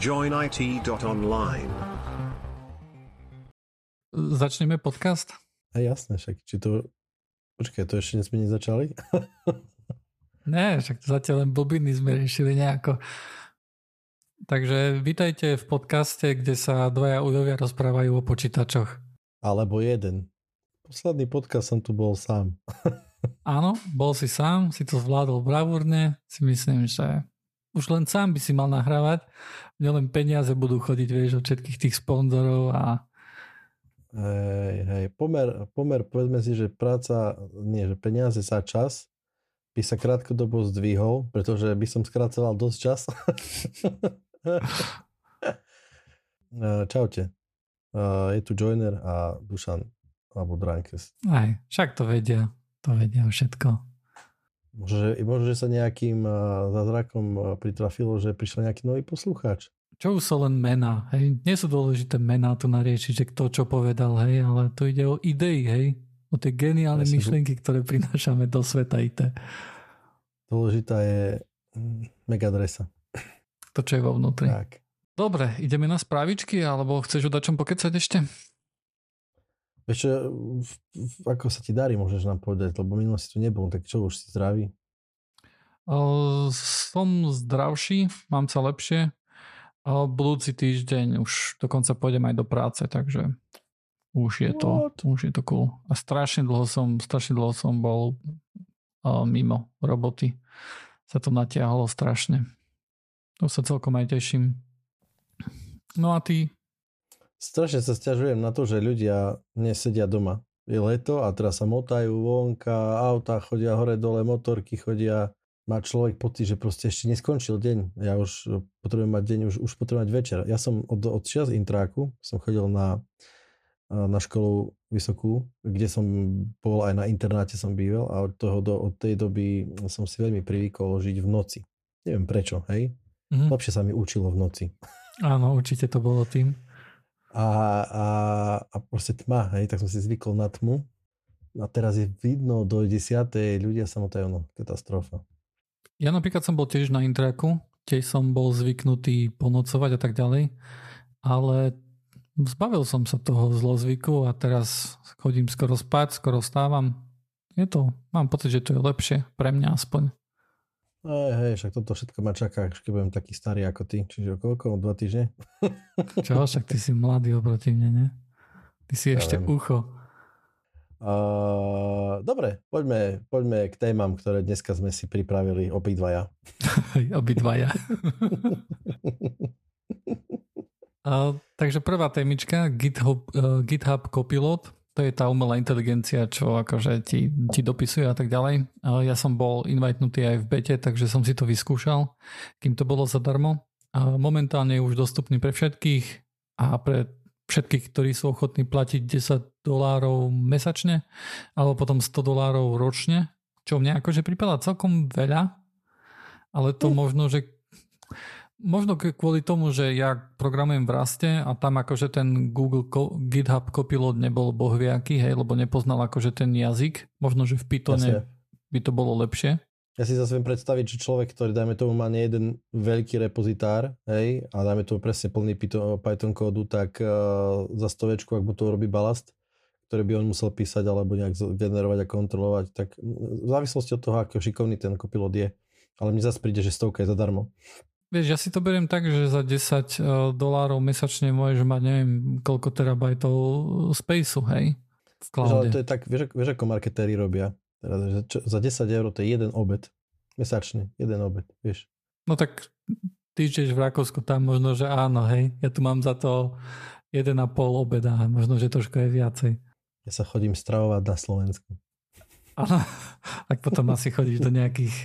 joinit.online. Začneme podcast? A jasné, však či to... Počkaj, to ešte sme nezačali? ne, však to zatiaľ len blbiny sme riešili nejako. Takže vítajte v podcaste, kde sa dvaja udovia rozprávajú o počítačoch. Alebo jeden. Posledný podcast som tu bol sám. Áno, bol si sám, si to zvládol bravúrne. Si myslím, že už len sám by si mal nahrávať. Nielen peniaze budú chodiť, vieš, od všetkých tých sponzorov a Hej, hej, pomer, pomer, povedzme si, že práca, nie, že peniaze za čas by sa krátkodobo zdvihol, pretože by som skracoval dosť čas. Eh, čaute. Eh, je tu Joiner a Dušan alebo Drankes. Aj, však to vedia. To vedia všetko. Možno, možno že sa nejakým eh, zázrakom pritrafilo, že prišiel nejaký nový poslucháč čo už sú len mená, hej. Nie sú dôležité mená tu nariešiť, že kto čo povedal, hej, ale tu ide o idei, hej. O tie geniálne ja myšlienky, ktoré prinášame do sveta IT. Dôležitá je mm, megadresa. To, čo je vo vnútri. Tak. Dobre, ideme na správičky, alebo chceš o dačom pokecať ešte? Vieš ako sa ti darí, môžeš nám povedať, lebo minulo si tu nebol, tak čo, už si zdravý? Uh, som zdravší, mám sa lepšie. A budúci týždeň už dokonca pôjdem aj do práce, takže už je to, What? už je to cool. A strašne dlho som, strašne dlho som bol uh, mimo roboty. Sa to natiahlo strašne. To sa celkom aj teším. No a ty? Strašne sa stiažujem na to, že ľudia nesedia doma. Je leto a teraz sa motajú vonka, auta chodia hore-dole, motorky chodia má človek pocit, že proste ešte neskončil deň. Ja už potrebujem mať deň, už, už potrebujem mať večer. Ja som od, od čias intráku, som chodil na, na školu vysokú, kde som bol aj na internáte som býval a od, toho do, od tej doby som si veľmi privykol žiť v noci. Neviem prečo, hej? Mm-hmm. Lepšie sa mi učilo v noci. Áno, určite to bolo tým. A, a, a proste tma, hej, tak som si zvykol na tmu. A teraz je vidno do 10. ľudia samotajú, no, katastrofa. Ja napríklad som bol tiež na intraku, tiež som bol zvyknutý ponocovať a tak ďalej, ale zbavil som sa toho zlozvyku a teraz chodím skoro spať, skoro vstávam. Je to, mám pocit, že to je lepšie pre mňa aspoň. Hej, hej, však toto všetko ma čaká, keď budem taký starý ako ty. Čiže koľko? Dva týždne? Čo, však ty si mladý oproti mne, ne? Ty si ja ešte viem. ucho. Uh, dobre, poďme, poďme k témam, ktoré dneska sme si pripravili obidvaja. obidvaja. uh, takže prvá témička, GitHub, uh, GitHub Copilot, to je tá umelá inteligencia, čo akože ti, ti dopisuje a tak ďalej. Ja som bol invitnutý aj v bete, takže som si to vyskúšal, kým to bolo zadarmo. Momentálne je už dostupný pre všetkých a pre všetkých, ktorí sú ochotní platiť 10 dolárov mesačne alebo potom 100 dolárov ročne, čo mne akože pripadá celkom veľa, ale to mm. možno, že možno kvôli tomu, že ja programujem v Raste a tam akože ten Google GitHub Copilot nebol bohviaký, hej, lebo nepoznal akože ten jazyk. Možno, že v Pythone Jasne. by to bolo lepšie. Ja si zase viem predstaviť, že človek, ktorý, dajme tomu, má nie jeden veľký repozitár, hej, a dajme tomu presne plný Python kódu, tak uh, za stovečku, ak mu to robí balast, ktorý by on musel písať alebo nejak generovať a kontrolovať, tak v závislosti od toho, ako šikovný ten kopilot je. Ale mne zase príde, že stovka je zadarmo. Vieš, ja si to beriem tak, že za 10 uh, dolárov mesačne môžeš mať neviem koľko terabajtov spaceu, hej? V cloude. Ale to je tak, vieš, vieš ako marketéri robia Teraz, čo, za 10 eur to je jeden obed. Mesačný, jeden obed, vieš. No tak ty v Rakúsku, tam možno, že áno, hej. Ja tu mám za to 1,5 obeda, možno, že trošku je viacej. Ja sa chodím stravovať na Slovensku. Áno, tak potom asi chodíš do nejakých,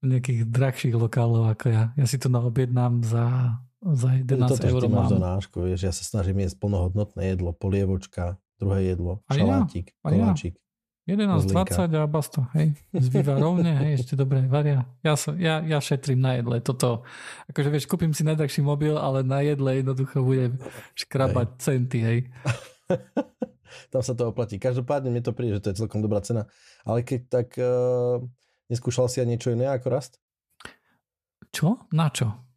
do nejakých drahších lokálov ako ja. Ja si to naobjednám za, za 11 Toto, eur. Toto máš do nášku, vieš, ja sa snažím jesť plnohodnotné jedlo, polievočka, druhé jedlo, šalátik, ja, koláčik. Ja. 11.20 a basta, hej. Zbýva rovne, hej, ešte dobre varia. Ja, som, ja, ja šetrím na jedle, toto. Akože vieš, kúpim si najdrahší mobil, ale na jedle jednoducho budem škrabať hej. centy, hej. Tam sa to oplatí. Každopádne mi to príde, že to je celkom dobrá cena. Ale keď tak uh, neskúšal si aj niečo iné ako rast? Čo? Na čo?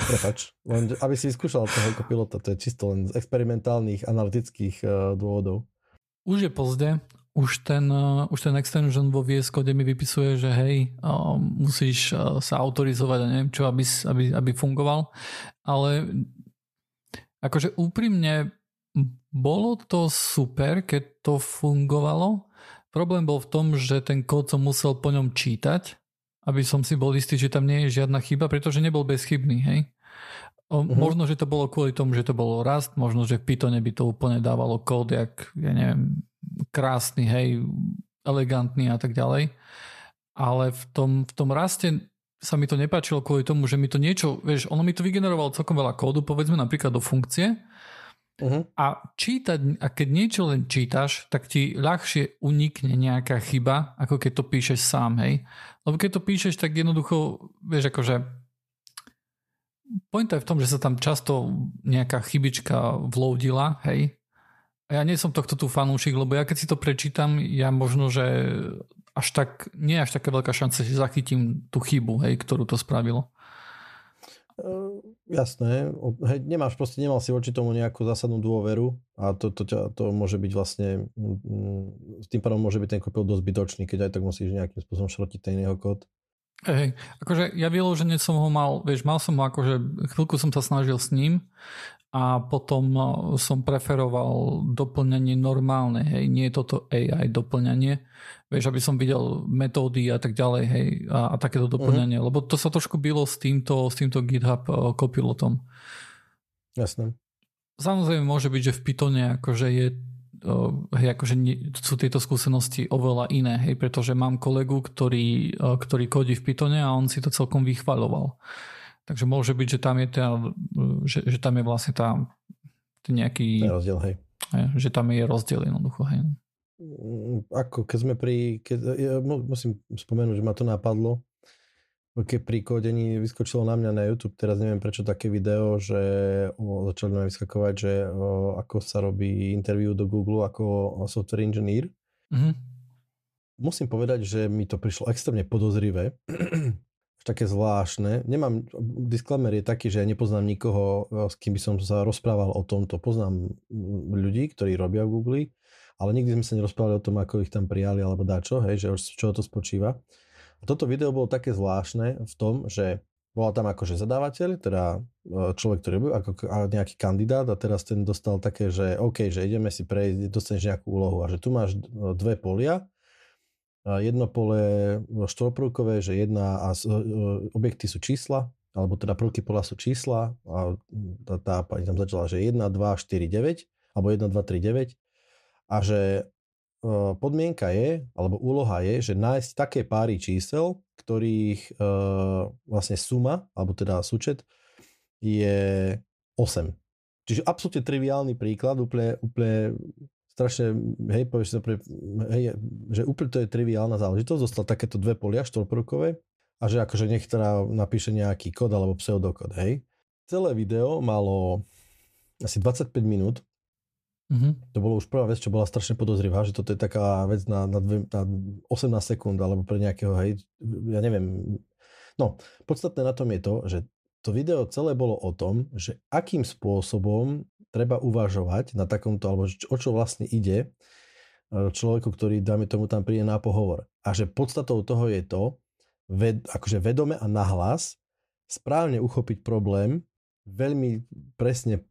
Prepač, len aby si vyskúšal toho kopilota, to je čisto len z experimentálnych analytických uh, dôvodov. Už je pozde, už ten, uh, už ten extension vo VS Code mi vypisuje, že hej, uh, musíš uh, sa autorizovať a neviem čo, aby, aby, aby fungoval, ale akože úprimne bolo to super, keď to fungovalo. Problém bol v tom, že ten kód som musel po ňom čítať aby som si bol istý, že tam nie je žiadna chyba, pretože nebol bezchybný, hej. O, uh-huh. Možno, že to bolo kvôli tomu, že to bolo rast, možno, že v Pythone by to úplne dávalo kód, jak, ja neviem, krásny, hej, elegantný a tak ďalej. Ale v tom, v tom raste sa mi to nepáčilo kvôli tomu, že mi to niečo, vieš, ono mi to vygenerovalo celkom veľa kódu, povedzme napríklad do funkcie, Uh-huh. A čítať, a keď niečo len čítaš, tak ti ľahšie unikne nejaká chyba, ako keď to píšeš sám, hej. Lebo keď to píšeš, tak jednoducho, vieš, akože pointa je v tom, že sa tam často nejaká chybička vloudila, hej. A ja nie som tohto tu fanúšik, lebo ja keď si to prečítam, ja možno, že až tak, nie až taká veľká šanca, že zachytím tú chybu, hej, ktorú to spravilo. Uh, jasné, hej, nemáš proste, nemal si voči tomu nejakú zásadnú dôveru a to, to, to, to môže byť vlastne, s tým pádom môže byť ten kopil dosť zbytočný, keď aj tak musíš nejakým spôsobom šrotiť ten jeho kód. Hej, akože ja vyložene som ho mal, vieš, mal som ho akože, chvíľku som sa snažil s ním a potom som preferoval doplňanie normálne, hej, nie toto AI doplňanie, vieš, aby som videl metódy a tak ďalej, hej, a, a takéto mhm. doplňanie, uh-huh. lebo to sa trošku bylo s týmto, s týmto GitHub copilotom. Jasné. Samozrejme môže byť, že v Pythone akože je hej, akože nie, sú tieto skúsenosti oveľa iné, hej, pretože mám kolegu, ktorý, ktorý kodí v Pythone a on si to celkom vychvaľoval. Takže môže byť, že tam je, tá, že, že tam je vlastne tá ten nejaký... Ten rozdiel, hej. Že tam je rozdiel jednoducho, hej. Mm, ako, keď sme pri... Keď, ja musím spomenúť, že ma to napadlo. Keď pri kodení vyskočilo na mňa na YouTube, teraz neviem prečo také video, že o, začali ma vyskakovať, že o, ako sa robí interview do Google ako software engineer. Mm-hmm. Musím povedať, že mi to prišlo extrémne podozrivé také zvláštne. Nemám, disclaimer je taký, že ja nepoznám nikoho, eh, s kým by som sa rozprával o tomto. Poznám mm, ľudí, ktorí robia v Google, ale nikdy sme sa nerozprávali o tom, ako ich tam prijali alebo dačo, hej, že z čoho to spočíva. A toto video bolo také zvláštne v tom, že bola tam akože zadávateľ, teda eh, človek, ktorý robil ako nejaký kandidát a teraz ten dostal také, že OK, že ideme si prejsť, dostaneš nejakú úlohu a že tu máš dve polia jedno pole štvorprvkové, že jedna a e, objekty sú čísla, alebo teda prvky pola sú čísla a tá, tá pani tam začala, že 1, 2, 4, 9 alebo 1, 2, 3, 9 a že e, podmienka je, alebo úloha je, že nájsť také páry čísel, ktorých e, vlastne suma, alebo teda súčet je 8. Čiže absolútne triviálny príklad, úplne, úplne strašne, hej, povieš pre, hej, že úplne to je triviálna záležitosť, dostal takéto dve polia štvorprvkové a že akože nech teda napíše nejaký kód alebo pseudokód, hej. Celé video malo asi 25 minút. Mm-hmm. To bolo už prvá vec, čo bola strašne podozrivá, že toto je taká vec na, na, dve, na 18 sekúnd alebo pre nejakého, hej, ja neviem. No, podstatné na tom je to, že to video celé bolo o tom, že akým spôsobom treba uvažovať na takomto, alebo o čo vlastne ide e, človeku, ktorý, dáme tomu, tam príde na pohovor. A že podstatou toho je to, ved, akože vedome a nahlas správne uchopiť problém, veľmi presne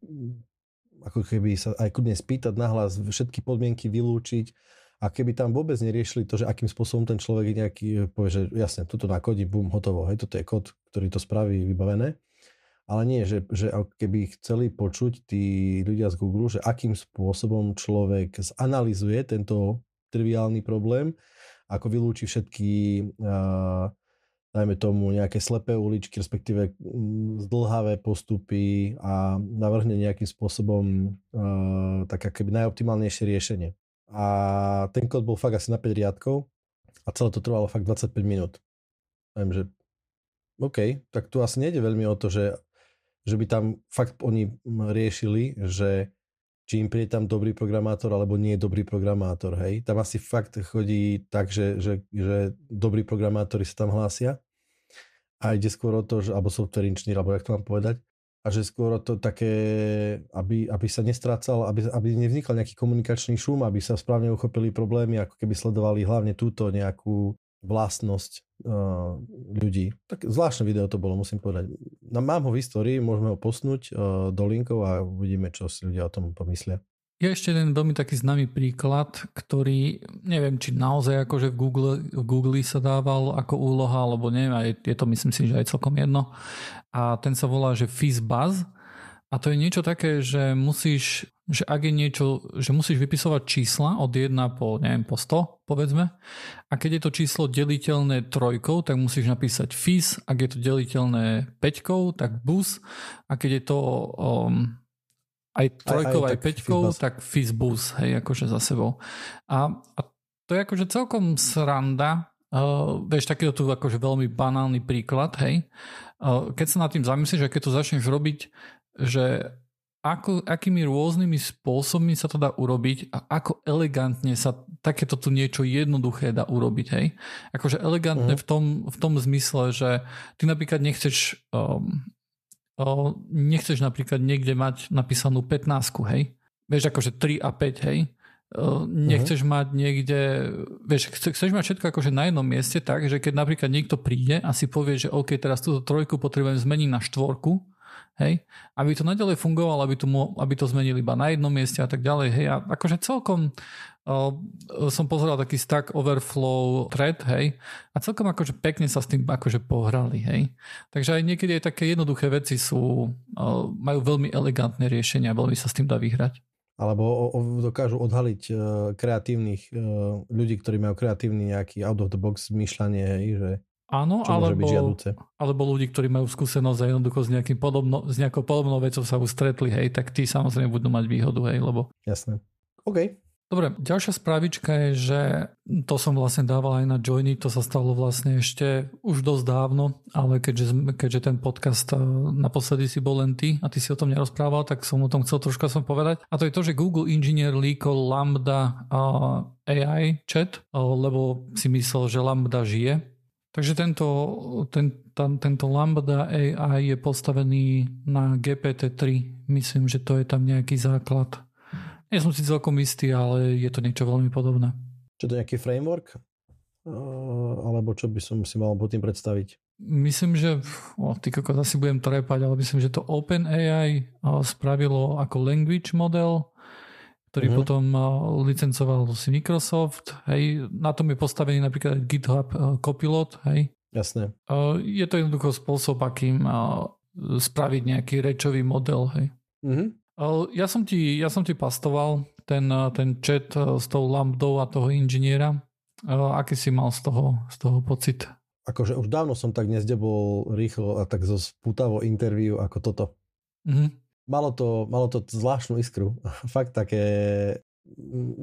ako keby sa aj kudne spýtať nahlas, všetky podmienky vylúčiť a keby tam vôbec neriešili to, že akým spôsobom ten človek nejaký povie, že jasne, toto nakodí, bum, hotovo, hej, toto je kód, ktorý to spraví vybavené. Ale nie, že, že keby chceli počuť tí ľudia z Google, že akým spôsobom človek zanalizuje tento triviálny problém, ako vylúči všetky, uh, dajme tomu, nejaké slepé uličky, respektíve mm, zdlhavé postupy a navrhne nejakým spôsobom uh, tak akoby najoptimálnejšie riešenie. A ten kód bol fakt asi na 5 riadkov a celé to trvalo fakt 25 minút. Viem, že OK, tak tu asi nejde veľmi o to, že, že by tam fakt oni riešili, že či im príde tam dobrý programátor alebo nie je dobrý programátor, hej. Tam asi fakt chodí tak, že, že, že dobrí programátori sa tam hlásia. a ide skôr o to, že, alebo software inžinier, alebo jak to mám povedať, a že skôr to také, aby, aby sa nestrácal, aby, aby nevznikal nejaký komunikačný šum, aby sa správne uchopili problémy, ako keby sledovali hlavne túto nejakú vlastnosť uh, ľudí. Tak zvláštne video to bolo, musím povedať. No, mám ho v histórii, môžeme ho posnúť uh, do linkov a uvidíme, čo si ľudia o tom pomyslia. Je ešte jeden veľmi taký známy príklad, ktorý neviem, či naozaj akože v Google, v Google sa dával ako úloha, alebo neviem, je, je to myslím si, že aj celkom jedno. A ten sa volá, že FizzBuzz. A to je niečo také, že musíš, že ak je niečo, že musíš vypisovať čísla od 1 po, neviem, po 100, povedzme. A keď je to číslo deliteľné trojkou, tak musíš napísať fizz. Ak je to deliteľné peťkou, tak bus. A keď je to um, aj trojkou, aj, aj, aj peťkou, tak Fizzbus, hej, akože za sebou. A, a to je akože celkom sranda, uh, vieš, takýto tu akože veľmi banálny príklad, hej. Uh, keď sa nad tým zamyslíš a keď to začneš robiť, že ako, akými rôznymi spôsobmi sa to dá urobiť a ako elegantne sa takéto tu niečo jednoduché dá urobiť, hej. Akože elegantne uh-huh. v, tom, v tom zmysle, že ty napríklad nechceš um, nechceš napríklad niekde mať napísanú 15, hej? Vieš, akože 3 a 5, hej? Nechceš uh-huh. mať niekde, vieš, chceš mať všetko akože na jednom mieste tak, že keď napríklad niekto príde a si povie, že OK, teraz túto trojku potrebujem zmeniť na štvorku, hej, aby to nadalej fungovalo, aby to, aby to zmenili iba na jednom mieste a tak ďalej, hej, a akože celkom som pozeral taký Stack Overflow thread, hej, a celkom akože pekne sa s tým akože pohrali, hej. Takže aj niekedy aj také jednoduché veci sú, majú veľmi elegantné riešenia, veľmi sa s tým dá vyhrať. Alebo dokážu odhaliť uh, kreatívnych uh, ľudí, ktorí majú kreatívny nejaký out of the box myšľanie, hej, že Áno, alebo, alebo ľudí, ktorí majú skúsenosť a jednoducho s, nejakým podobno, s nejakou podobnou vecou sa ustretli, hej, tak tí samozrejme budú mať výhodu, hej, lebo... Jasné. OK. Dobre, ďalšia správička je, že to som vlastne dával aj na Joiny, to sa stalo vlastne ešte už dosť dávno, ale keďže, keďže ten podcast eh, naposledy si bol len ty a ty si o tom nerozprával, tak som o tom chcel troška som povedať. A to je to, že Google Engineer líkol Lambda eh, AI chat, eh, lebo si myslel, že Lambda žije. Takže tento, ten, tam, tento Lambda AI je postavený na GPT-3. Myslím, že to je tam nejaký základ nie som si celkom istý, ale je to niečo veľmi podobné. Čo to nejaký framework? alebo čo by som si mal po tým predstaviť? Myslím, že o, ty kokos asi budem trepať, ale myslím, že to OpenAI spravilo ako language model, ktorý uh-huh. potom licencoval si Microsoft. Hej, na tom je postavený napríklad GitHub Copilot. Hej. Jasné. Je to jednoducho spôsob, akým spraviť nejaký rečový model. Hej. Uh-huh. Ja som ti, ja som ti pastoval ten, ten chat s tou lambdou a toho inžiniera. Aký si mal z toho, z toho pocit? Akože už dávno som tak nezdebol rýchlo a tak zo sputavo interviu ako toto. Mm-hmm. Malo, to, malo to zvláštnu iskru. Fakt také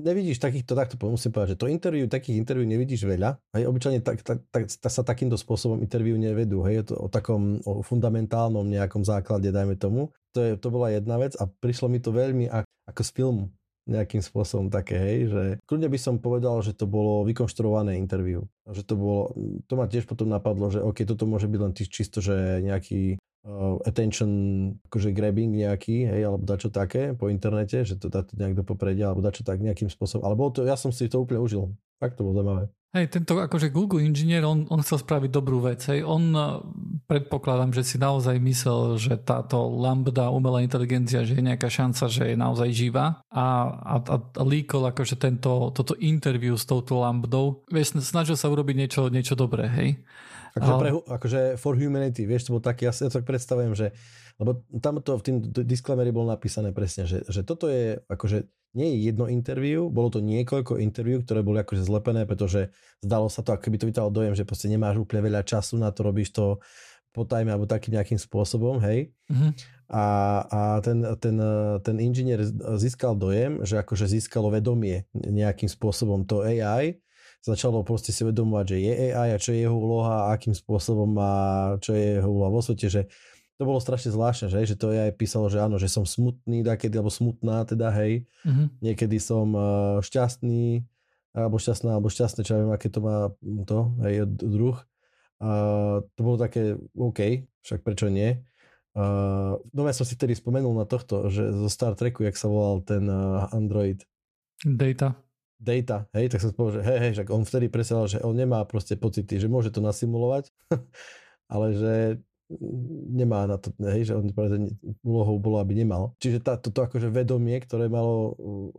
nevidíš takýchto, takto musím povedať, že to interview, takých interviú nevidíš veľa. Hej, obyčajne tak, tak, tak, sa takýmto spôsobom interviu nevedú. Hej, je to o takom o fundamentálnom nejakom základe, dajme tomu. To, je, to bola jedna vec a prišlo mi to veľmi ako, ako z filmu nejakým spôsobom také, hej, že kľudne by som povedal, že to bolo vykonštruované interview. Že to bolo, to ma tiež potom napadlo, že OK, toto môže byť len čisto, že nejaký uh, attention akože grabbing nejaký, hej, alebo dačo také po internete, že to dá to nejak do popredia, alebo dačo tak nejakým spôsobom. Ale to, ja som si to úplne užil. Tak to bolo zaujímavé. Hej, tento akože Google inžinier, on, on chcel spraviť dobrú vec. Hej. On predpokladám, že si naozaj myslel, že táto lambda umelá inteligencia, že je nejaká šanca, že je naozaj živá a, a, a líkol akože tento, toto interview s touto lambdou. Vieš, snažil sa urobiť niečo, niečo dobré, hej. Akože, pre, akože for humanity, vieš, to bol taký, ja si to tak predstavujem, že lebo tam to v tým disclaimery bolo napísané presne, že, že toto je akože nie je jedno interview, bolo to niekoľko interview, ktoré boli akože zlepené, pretože zdalo sa to, ako by to vytalo dojem, že proste nemáš úplne veľa času na to, robíš to po time alebo takým nejakým spôsobom, hej. Mm-hmm. A, a ten, ten, ten inžinier získal dojem, že akože získalo vedomie nejakým spôsobom to AI, začalo proste si uvedomovať, že je AI a čo je jeho úloha a akým spôsobom má, čo je jeho úloha vo svete, že to bolo strašne zvláštne, že, že to AI písalo, že áno, že som smutný takedy, alebo smutná teda, hej. Mm-hmm. Niekedy som uh, šťastný, alebo šťastná, alebo šťastné, čo ja viem, aké to má to, hej, druh. Uh, to bolo také, OK, však prečo nie. Uh, no ja som si tedy spomenul na tohto, že zo Star Treku, jak sa volal ten uh, android. Data. Data, hej, tak som povedal, že hej, hej, však on vtedy presadal, že on nemá proste pocity, že môže to nasimulovať, ale že nemá na to, hej, že on úlohou bolo, aby nemal. Čiže tá, toto akože vedomie, ktoré malo,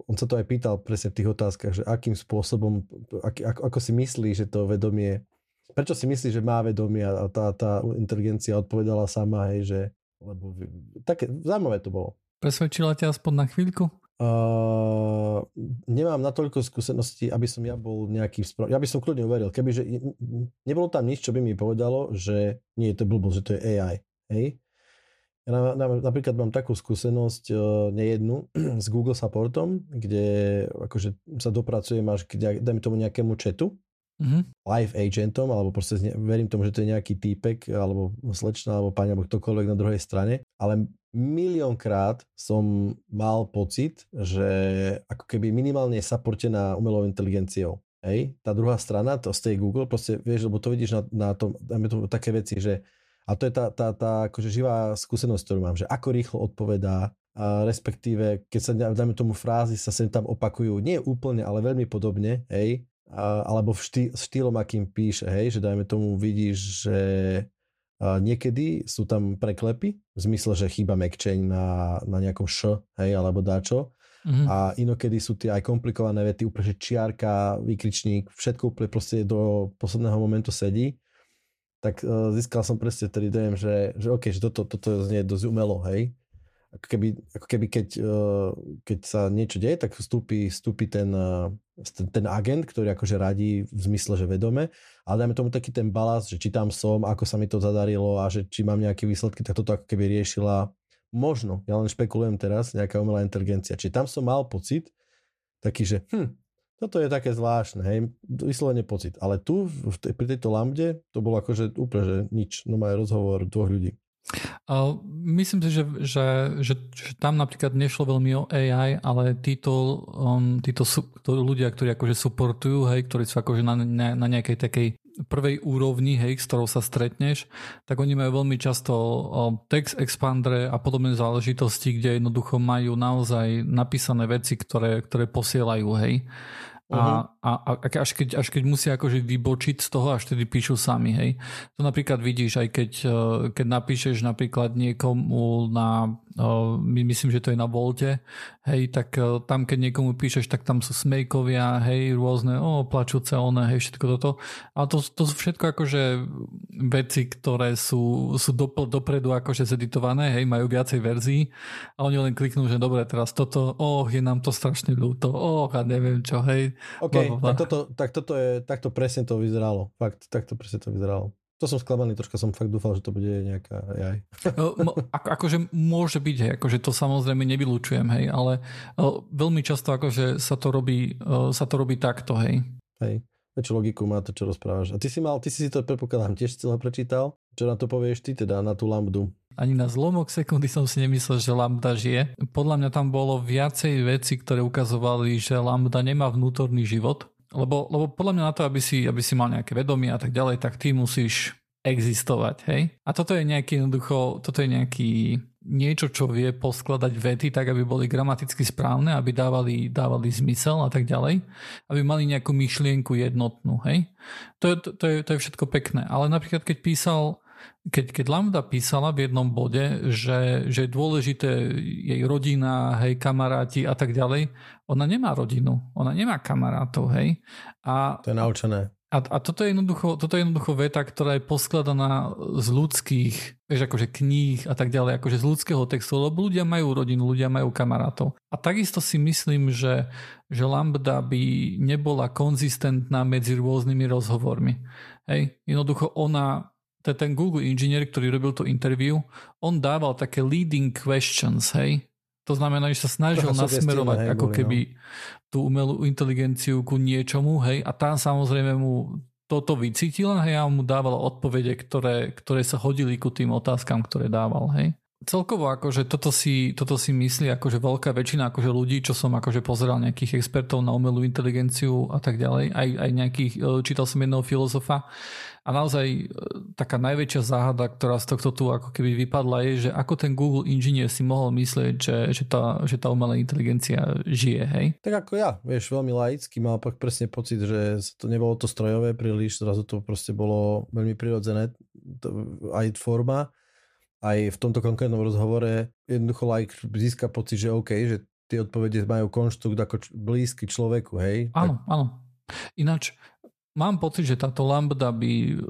on sa to aj pýtal presne v tých otázkach, že akým spôsobom, ak, ako, ako si myslí, že to vedomie, prečo si myslí, že má vedomie a tá, tá inteligencia odpovedala sama, hej, že lebo také zaujímavé to bolo. Presvedčila ťa aspoň na chvíľku? Uh, nemám natoľko skúseností, aby som ja bol nejaký sprav... Ja by som kľudne uveril, kebyže nebolo tam nič, čo by mi povedalo, že nie je to blbosť, že to je AI. Hej? Ja na, na, napríklad mám takú skúsenosť uh, nejednu s Google Supportom, kde akože sa dopracujem až k, dajme tomu nejakému chatu, mm-hmm. live agentom, alebo proste verím tomu, že to je nejaký týpek, alebo slečna, alebo pani, alebo ktokoľvek na druhej strane, ale miliónkrát som mal pocit, že ako keby minimálne je supportená umelou inteligenciou. Hej, tá druhá strana, to z tej Google, proste vieš, lebo to vidíš na, na tom, dajme to také veci, že a to je tá, tá, tá akože živá skúsenosť, ktorú mám, že ako rýchlo odpovedá, a respektíve keď sa, dajme tomu frázy, sa sem tam opakujú, nie úplne, ale veľmi podobne, hej, a, alebo v štý, štýlom, akým píše, hej, že dajme tomu vidíš, že niekedy sú tam preklepy, v zmysle, že chýba McChain na, na nejakom š, hej, alebo dáčo. Mm-hmm. A inokedy sú tie aj komplikované vety, úplne, čiarka, výkričník, všetko úplne proste do posledného momentu sedí. Tak uh, získal som presne tedy dojem, že, že OK, že toto, toto znie dosť umelo, hej ako keby, ako keby keď, eh, keď sa niečo deje, tak vstúpi, vstúpi ten, eh, ten, ten agent, ktorý akože radí v zmysle, že vedome, ale dajme tomu taký ten balast, že či tam som, ako sa mi to zadarilo a že či mám nejaké výsledky, tak toto ako keby riešila možno, ja len špekulujem teraz, nejaká umelá inteligencia. Či tam som mal pocit taký, že hm, toto je také zvláštne, hej, vyslovene pocit. Ale tu, v tej, pri tejto lambde, to bolo akože úplne, že nič, no má rozhovor dvoch ľudí. Myslím si, že, že, že, že tam napríklad nešlo veľmi o AI, ale títo, um, títo sú, ľudia, ktorí akože supportujú, hej, ktorí sú akože na, na, na nejakej takej prvej úrovni, hej, s ktorou sa stretneš, tak oni majú veľmi často um, text expandere a podobné záležitosti, kde jednoducho majú naozaj napísané veci, ktoré, ktoré posielajú, hej. Uh-huh. A, a, a až, keď, až keď musia akože vybočiť z toho, až tedy píšu sami, hej. To napríklad vidíš, aj keď, eh, keď napíšeš napríklad niekomu na my myslím, že to je na Volte, hej, tak e, tam keď niekomu píšeš, tak tam sú smejkovia, hej, rôzne, o, plačúce, one, hej, všetko toto. A to, to sú všetko akože veci, ktoré sú, sú do, dopredu akože zeditované, hej, majú viacej verzií a oni len kliknú, že dobre, teraz toto, oh, je nám to strašne ľúto, oh, a neviem čo, hej. OK, tak toto, tak toto je, takto presne to vyzeralo. Fakt, takto presne to vyzeralo. To som sklamaný, troška som fakt dúfal, že to bude nejaká AI. Ako, akože môže byť, hej, akože to samozrejme nevylučujem, hej, ale veľmi často akože sa to robí, sa to robí takto, hej. Hej, väčšiu logiku má to, čo rozprávaš. A ty si mal, ty si si to predpokladám tiež celé prečítal. Čo na to povieš ty teda, na tú lambdu? Ani na zlomok sekundy som si nemyslel, že lambda žije. Podľa mňa tam bolo viacej veci, ktoré ukazovali, že lambda nemá vnútorný život lebo, lebo podľa mňa na to, aby si, aby si mal nejaké vedomie a tak ďalej, tak ty musíš existovať, hej? A toto je nejaký jednoducho, toto je nejaký niečo, čo vie poskladať vety tak, aby boli gramaticky správne, aby dávali, dávali zmysel a tak ďalej, aby mali nejakú myšlienku jednotnú, hej? To je, to, to, je, to je všetko pekné, ale napríklad keď písal keď, keď Lambda písala v jednom bode, že, že je dôležité jej rodina, hej, kamaráti a tak ďalej, ona nemá rodinu, ona nemá kamarátov, hej. A, to je naučené. A, a toto, je jednoducho, toto je jednoducho veta, ktorá je poskladaná z ľudských, vieš, akože kníh a tak ďalej, akože z ľudského textu, lebo ľudia majú rodinu, ľudia majú kamarátov. A takisto si myslím, že, že Lambda by nebola konzistentná medzi rôznymi rozhovormi. Hej, jednoducho ona ten Google inžinier, ktorý robil to interview, on dával také leading questions, hej. To znamená, že sa snažil nasmerovať hej, ako boli, keby no. tú umelú inteligenciu ku niečomu, hej, a tá samozrejme mu toto vycítila, hej, a mu dával odpovede, ktoré, ktoré sa hodili ku tým otázkam, ktoré dával, hej. Celkovo akože toto si, toto si myslí akože veľká väčšina akože ľudí, čo som akože pozeral nejakých expertov na umelú inteligenciu a tak ďalej, aj, aj nejakých, e, čítal som jedného filozofa, A naozaj e, taká najväčšia záhada, ktorá z tohto tu ako keby vypadla, je, že ako ten Google inžinier si mohol myslieť, že, že, tá, že tá umelá inteligencia žije, hej? Tak ako ja, vieš, veľmi laicky, mal pak presne pocit, že to nebolo to strojové príliš, zrazu to proste bolo veľmi prirodzené, aj forma, aj v tomto konkrétnom rozhovore jednoducho like získa pocit, že OK, že tie odpovede majú konštrukt ako blízky človeku, hej? Áno, tak... áno. Ináč, mám pocit, že táto lambda by,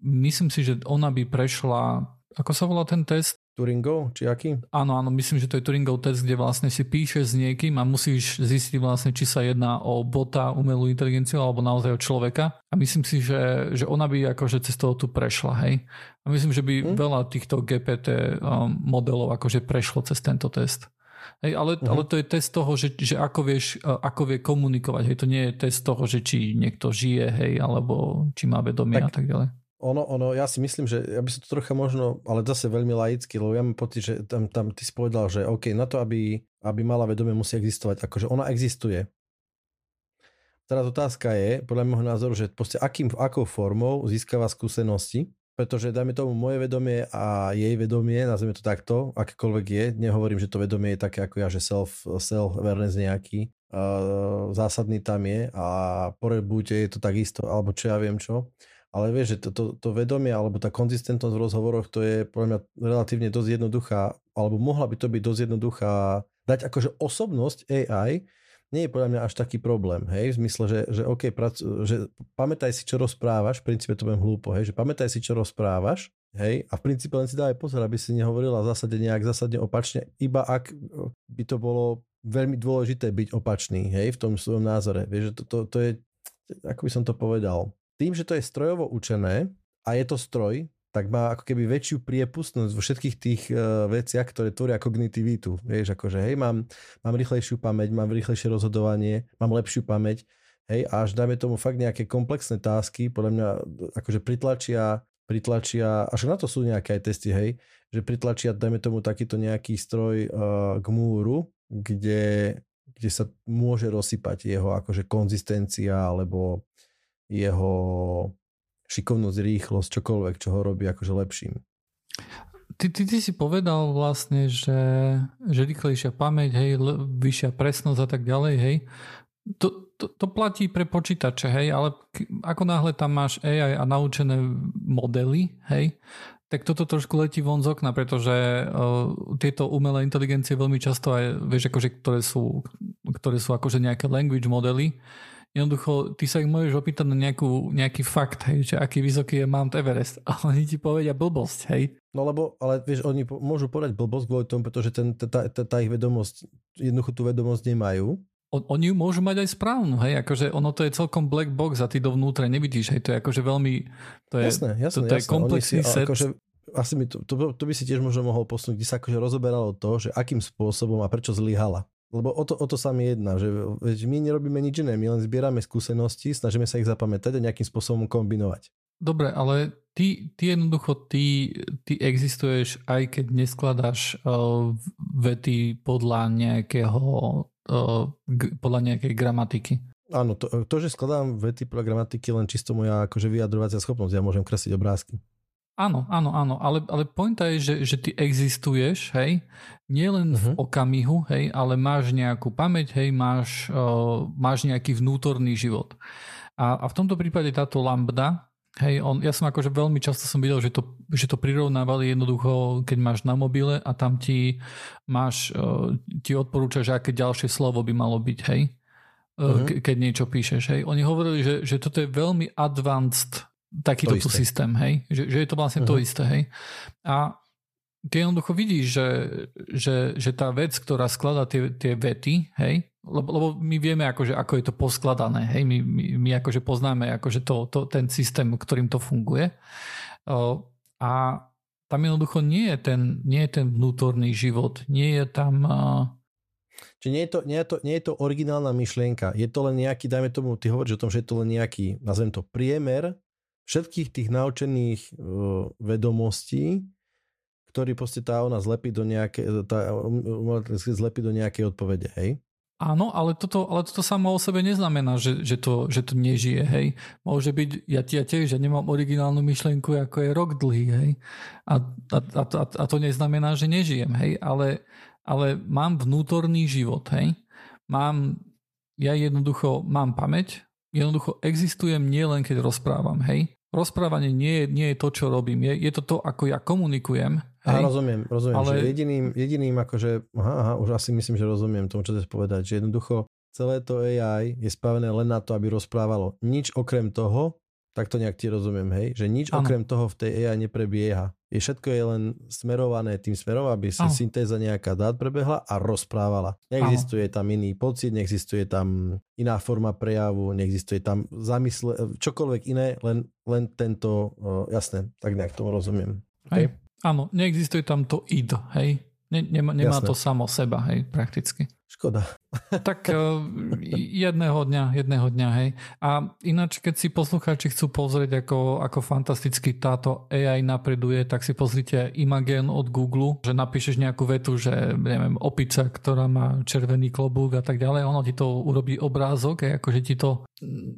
myslím si, že ona by prešla, ako sa volá ten test? Turingov, či aký? Áno, áno, myslím, že to je Turingov test, kde vlastne si píšeš s niekým a musíš zistiť vlastne, či sa jedná o bota, umelú inteligenciu alebo naozaj o človeka. A myslím si, že, že ona by akože cez toho tu prešla, hej. A myslím, že by hm? veľa týchto GPT um, modelov akože prešlo cez tento test. Hej, ale, uh-huh. ale to je test toho, že, že ako, vieš, ako vie komunikovať. Hej, to nie je test toho, že či niekto žije, hej, alebo či má vedomie tak, a tak ďalej. Ono, ono, ja si myslím, že ja by som to trocha možno, ale zase veľmi laicky, lebo ja mám pocit, že tam, tam ty si povedal, že OK, na to, aby, aby mala vedomie, musí existovať. Akože ona existuje. Teraz otázka je, podľa môjho názoru, že akým, akou formou získava skúsenosti pretože dajme tomu moje vedomie a jej vedomie, nazveme to takto, akékoľvek je, nehovorím, že to vedomie je také ako ja, že self, self-awareness nejaký, uh, zásadný tam je a po je to takisto, alebo čo ja viem čo. Ale vieš, že to, to, to vedomie alebo tá konzistentnosť v rozhovoroch, to je podľa mňa relatívne dosť jednoduchá, alebo mohla by to byť dosť jednoduchá, dať akože osobnosť AI, nie je podľa mňa až taký problém, hej, v zmysle, že, že OK, prac, že pamätaj si, čo rozprávaš, v princípe to budem hlúpo, hej, že pamätaj si, čo rozprávaš, hej, a v princípe len si dávaj pozor, aby si nehovorila zásade nejak zásadne opačne, iba ak by to bolo veľmi dôležité byť opačný, hej, v tom svojom názore, vieš, že to, to, to je, ako by som to povedal, tým, že to je strojovo učené a je to stroj, tak má ako keby väčšiu priepustnosť vo všetkých tých uh, veciach, ktoré tvoria kognitivitu. Vieš, akože hej, mám, mám rýchlejšiu pamäť, mám rýchlejšie rozhodovanie, mám lepšiu pamäť, hej, a až dáme tomu fakt nejaké komplexné tásky, podľa mňa akože pritlačia, pritlačia, až na to sú nejaké aj testy, hej, že pritlačia, dajme tomu takýto nejaký stroj uh, k múru, kde, kde sa môže rozsypať jeho akože konzistencia alebo jeho šikovnosť, rýchlosť, čokoľvek, čo ho robí akože lepším. Ty, ty, ty si povedal vlastne, že, že rýchlejšia pamäť, hej, vyššia presnosť a tak ďalej, hej. To, to, to platí pre počítače, hej, ale ako náhle tam máš AI a naučené modely, hej, tak toto trošku letí von z okna, pretože uh, tieto umelé inteligencie veľmi často aj, vieš, akože, ktoré sú, ktoré sú akože nejaké language modely, Jednoducho, ty sa ich môžeš opýtať na nejakú, nejaký fakt, hej, že aký vysoký je Mount Everest, ale oni ti povedia blbosť, hej. No lebo, ale vieš, oni môžu povedať blbosť kvôli tomu, pretože ten, tá, tá, tá ich vedomosť, jednoducho tú vedomosť nemajú. On, oni ju môžu mať aj správnu, hej, akože ono to je celkom black box a ty dovnútra nevidíš, hej, to je akože veľmi, to je, jasné, jasné, to, to jasné. je komplexný si, set. Akože, asi mi to, to, to, by si tiež možno mohol posunúť, kde sa akože rozoberalo to, že akým spôsobom a prečo zlyhala. Lebo o to, o to sa mi jedná, že my nerobíme nič iné, my len zbierame skúsenosti, snažíme sa ich zapamätať a nejakým spôsobom kombinovať. Dobre, ale ty, ty jednoducho, ty, ty existuješ aj keď neskladáš uh, vety podľa nejakého uh, g- podľa nejakej gramatiky. Áno, to, to, že skladám vety podľa gramatiky, len čisto moja akože vyjadrovacia schopnosť. Ja môžem kresliť obrázky. Áno, áno, áno, ale, ale pointa je, že, že ty existuješ, hej, nielen uh-huh. v mhm. okamihu, hej, ale máš nejakú pamäť, hej, máš, uh, máš nejaký vnútorný život. A, a v tomto prípade táto lambda, hej, on, ja som akože veľmi často som videl, že to, že to prirovnávali jednoducho, keď máš na mobile a tam ti máš, uh, ti odporúča, že aké ďalšie slovo by malo byť, hej, uh-huh. keď niečo píšeš, hej. Oni hovorili, že, že toto je veľmi advanced takýto tu systém, hej? Že, že je to vlastne uh-huh. to mhm. isté, hej? A ty jednoducho vidíš, že, že, že tá vec, ktorá skladá tie, tie vety, hej, lebo, lebo my vieme, akože, ako je to poskladané, hej, my, my, my akože poznáme akože to, to, ten systém, ktorým to funguje. O, a tam jednoducho nie je ten, nie je ten vnútorný život, nie je tam... Uh... Čiže nie je, to, nie, je to, nie je to originálna myšlienka, je to len nejaký, dajme tomu, ty hovoríš o tom, že je to len nejaký, nazvem to, priemer všetkých tých naučených uh, vedomostí, ktorý proste tá ona zlepí do nejaké, tá zlepí do nejakej odpovede, hej? Áno, ale toto, ale toto samo o sebe neznamená, že, že, to, že to nežije, hej. Môže byť, ja, ja tiež, ja nemám originálnu myšlienku, ako je rok dlhý, hej. A, a, a, a, a to neznamená, že nežijem, hej. Ale, ale mám vnútorný život, hej. Mám, ja jednoducho mám pamäť, jednoducho existujem nielen keď rozprávam, hej. Rozprávanie nie je, nie je to, čo robím. Je, je to to, ako ja komunikujem, Hej? Aha, rozumiem, rozumiem. Ale... Že jediným, jediným akože, aha, aha, už asi myslím, že rozumiem tomu, čo chceš povedať, že jednoducho celé to AI je spravené len na to, aby rozprávalo. Nič okrem toho, tak to nejak ti rozumiem, hej, že nič ano. okrem toho v tej AI neprebieha. Je všetko je len smerované tým smerom, aby sa ano. syntéza nejaká dát prebehla a rozprávala. Neexistuje ano. tam iný pocit, neexistuje tam iná forma prejavu, neexistuje tam zamysle, čokoľvek iné, len, len tento, jasné, tak nejak tomu rozumiem. Okay? Hej. Áno, neexistuje tam to id, hej? Ne, nemá, nemá to samo seba, hej, prakticky. Škoda. Tak eh, jedného dňa, jedného dňa, hej. A ináč, keď si poslucháči chcú pozrieť, ako, ako fantasticky táto AI napreduje, tak si pozrite Imagen od Google, že napíšeš nejakú vetu, že neviem, opica, ktorá má červený klobúk a tak ďalej, ono ti to urobí obrázok, hej, akože ti to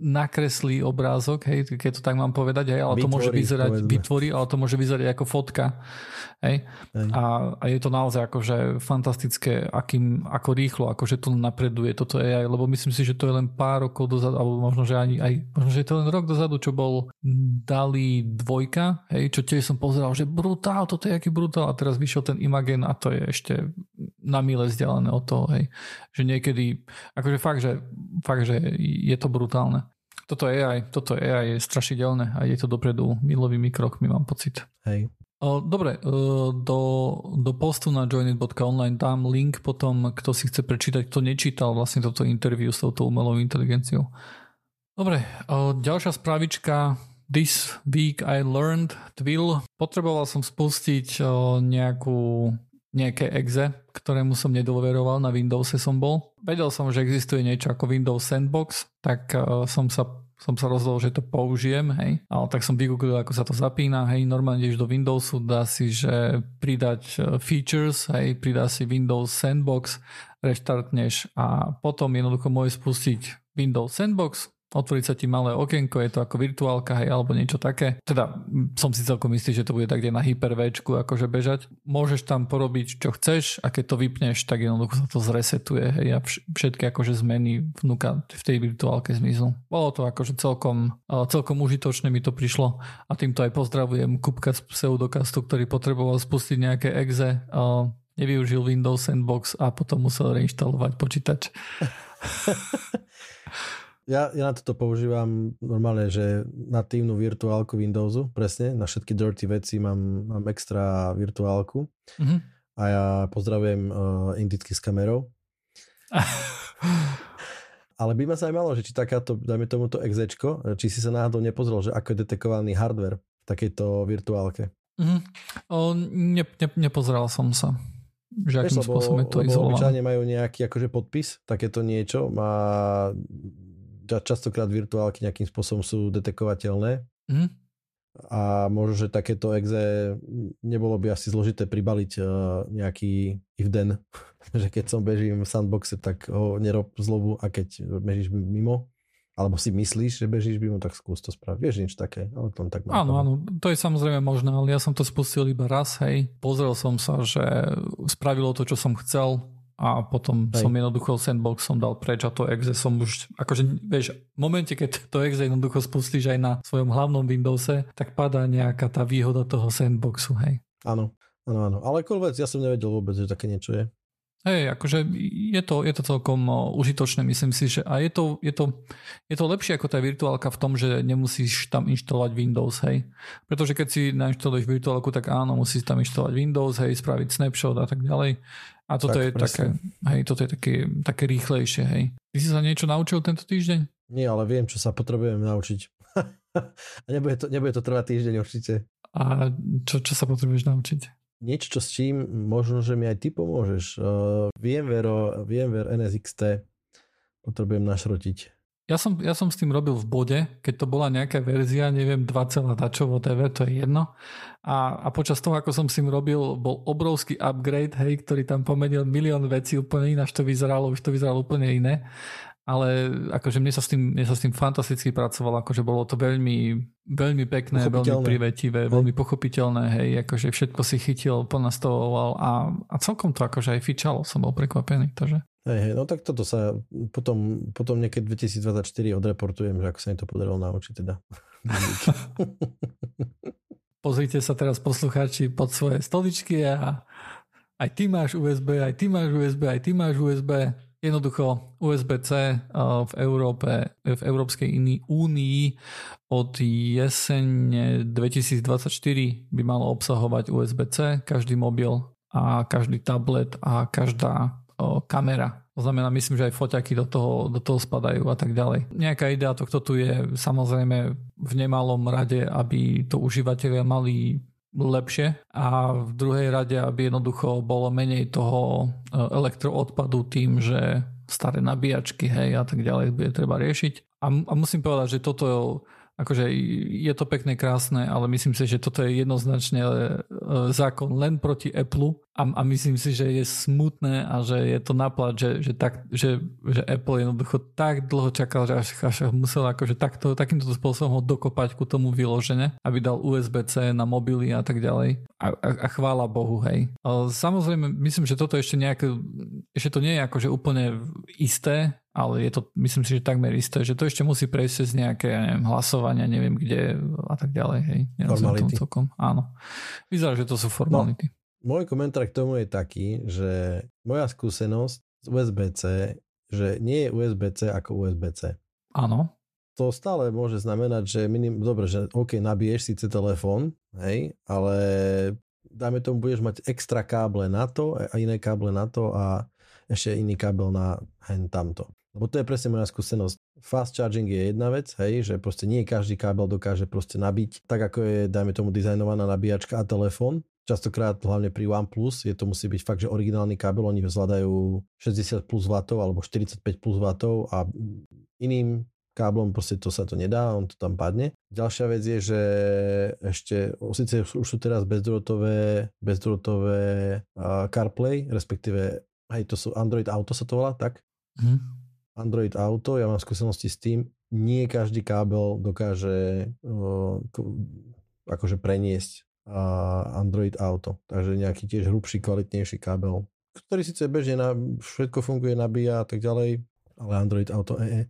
nakreslí obrázok, hej, keď to tak mám povedať, hej, ale vytvorí, to môže vyzerať, povedzme. vytvorí, ale to môže vyzerať ako fotka, hej. hej. A, a je to naozaj akože fantastické, akým, ako rýchlo, akože to napreduje toto AI, lebo myslím si, že to je len pár rokov dozadu, alebo možno, že ani aj, možno, že je to len rok dozadu, čo bol Dali dvojka, hej, čo tiež som pozeral, že brutál, toto je aký brutál a teraz vyšiel ten Imagen a to je ešte na mile vzdialené od toho, hej, že niekedy, akože fakt, že, fakt, že je to brutálne. Toto AI, toto AI je strašidelné a je to dopredu milovými krokmi, mám pocit. Hej. Dobre, do, do postu na joinit.online dám link potom, kto si chce prečítať, kto nečítal vlastne toto interview s touto umelou inteligenciou. Dobre, ďalšia správička. This week I learned Twill. Potreboval som spustiť nejakú, nejaké exe, ktorému som nedôveroval, na Windowse som bol. Vedel som, že existuje niečo ako Windows Sandbox, tak som sa som sa rozhodol, že to použijem, hej. Ale tak som vygooglil, ako sa to zapína, hej. Normálne ideš do Windowsu, dá si, že pridať e, features, hej, pridá si Windows Sandbox, reštartneš a potom jednoducho môže spustiť Windows Sandbox, otvoriť sa ti malé okienko, je to ako virtuálka, hej, alebo niečo také. Teda som si celkom istý, že to bude tak na hypervéčku akože bežať. Môžeš tam porobiť, čo chceš a keď to vypneš, tak jednoducho sa to zresetuje, hej, a všetky akože zmeny vnúka v tej virtuálke zmiznú. Bolo to akože celkom, celkom užitočné mi to prišlo a týmto aj pozdravujem Kupka z pseudokastu, ktorý potreboval spustiť nejaké exe, nevyužil Windows Sandbox a potom musel reinštalovať počítač. Ja, ja na toto používam normálne, že natívnu virtuálku Windowsu, presne, na všetky dirty veci mám, mám extra virtuálku mm-hmm. a ja pozdravujem uh, indicky s kamerou. Ale by ma zaujímalo, že či takáto, dajme tomuto exečko, či si sa náhodou nepozrel, že ako je detekovaný hardware v takejto virtuálke. Mm-hmm. O, ne, ne, nepozeral som sa že akým spôsobom je to izolované. Obyčajne majú nejaký akože podpis, takéto niečo, má častokrát virtuálky nejakým spôsobom sú detekovateľné. Mm. A možno, že takéto exe nebolo by asi zložité pribaliť uh, nejaký if then, že keď som bežím v sandboxe, tak ho nerob zlobu a keď bežíš mimo, alebo si myslíš, že bežíš mimo, tak skús to spraviť. Vieš niečo také, ale to tak Áno, áno, to je samozrejme možné, ale ja som to spustil iba raz, hej. Pozrel som sa, že spravilo to, čo som chcel, a potom Hej. som jednoducho sandbox som dal preč a to exe som už, akože vieš, v momente, keď to exe jednoducho spustíš aj na svojom hlavnom Windowse, tak padá nejaká tá výhoda toho sandboxu, hej. Áno, áno, áno. Ale vec, ja som nevedel vôbec, že také niečo je. Hej, akože je to, je to celkom užitočné, myslím si, že a je to, je, to, je to lepšie ako tá virtuálka v tom, že nemusíš tam inštalovať Windows, hej. Pretože keď si nainštaluješ virtuálku, tak áno, musíš tam inštalovať Windows, hej, spraviť snapshot a tak ďalej. A toto tak, je také, hej, toto je také, také rýchlejšie, hej. Ty si sa niečo naučil tento týždeň? Nie, ale viem, čo sa potrebujem naučiť. a nebude to, nebude to trvať týždeň určite. A čo, čo sa potrebuješ naučiť? Niečo, čo s čím možno, že mi aj ty pomôžeš. Uh, VMware, VMware NSXT potrebujem našrotiť. Ja som, ja som s tým robil v bode, keď to bola nejaká verzia, neviem, 2, dačo, whatever, to je jedno. A, a počas toho, ako som s tým robil, bol obrovský upgrade, hej, ktorý tam pomenil milión vecí, úplne ináč to vyzeralo, už to vyzeralo úplne iné. Ale akože mne sa s tým, mne sa s tým fantasticky pracovalo, akože bolo to veľmi, veľmi pekné, veľmi privetivé, veľmi pochopiteľné, hej, akože všetko si chytil, ponastavoval a, a celkom to akože aj fičalo, som bol prekvapený, takže. Hej, hej, no tak toto sa potom, potom niekedy 2024 odreportujem, že ako sa mi to podarilo naučiť teda. Pozrite sa teraz poslucháči pod svoje stoličky a aj ty máš USB, aj ty máš USB, aj ty máš USB. Jednoducho USB-C v Európe, v Európskej únii od jesene 2024 by malo obsahovať USB-C, každý mobil a každý tablet a každá kamera. To znamená, myslím, že aj foťaky do toho, do toho spadajú a tak ďalej. Nejaká idea tohto tu je samozrejme v nemalom rade, aby to užívateľia mali lepšie a v druhej rade, aby jednoducho bolo menej toho e, elektroodpadu tým, že staré nabíjačky hej, a tak ďalej bude treba riešiť. A, a musím povedať, že toto akože je to pekné, krásne, ale myslím si, že toto je jednoznačne e, zákon len proti Apple a, a myslím si, že je smutné a že je to naplat, že, že, tak, že, že Apple jednoducho tak dlho čakal, že až, až musel akože takto, takýmto spôsobom ho dokopať ku tomu vyložene, aby dal USB-C na mobily a tak ďalej. A, a, a chvála Bohu, hej. Ale samozrejme, myslím, že toto ešte nejaké, ešte to nie je akože úplne isté, ale je to, myslím si, že takmer isté, že to ešte musí prejsť cez nejaké ja neviem, hlasovania, neviem kde a tak ďalej. Hej. Formality. Celkom. Áno. Vyzerá, že to sú formality. No, môj komentár k tomu je taký, že moja skúsenosť z USB-C, že nie je USB-C ako USB-C. Áno. To stále môže znamenať, že minim, dobre, že OK, nabiješ síce telefón, hej, ale dáme tomu, budeš mať extra káble na to a iné káble na to a ešte iný kábel na hen tamto. Lebo to je presne moja skúsenosť. Fast charging je jedna vec, hej, že proste nie každý kábel dokáže proste nabiť, tak ako je, dajme tomu, dizajnovaná nabíjačka a telefón. Častokrát, hlavne pri OnePlus, je to musí byť fakt, že originálny kábel, oni zvládajú 60 plus W alebo 45 plus W a iným káblom proste to sa to nedá, on to tam padne. Ďalšia vec je, že ešte, síce už sú teraz bezdrôtové uh, CarPlay, respektíve aj to sú Android Auto sa to volá, tak? Mm. Android Auto, ja mám skúsenosti s tým, nie každý kábel dokáže uh, akože preniesť uh, Android Auto. Takže nejaký tiež hrubší, kvalitnejší kábel, ktorý síce bežne na, všetko funguje, nabíja a tak ďalej, ale Android Auto EE.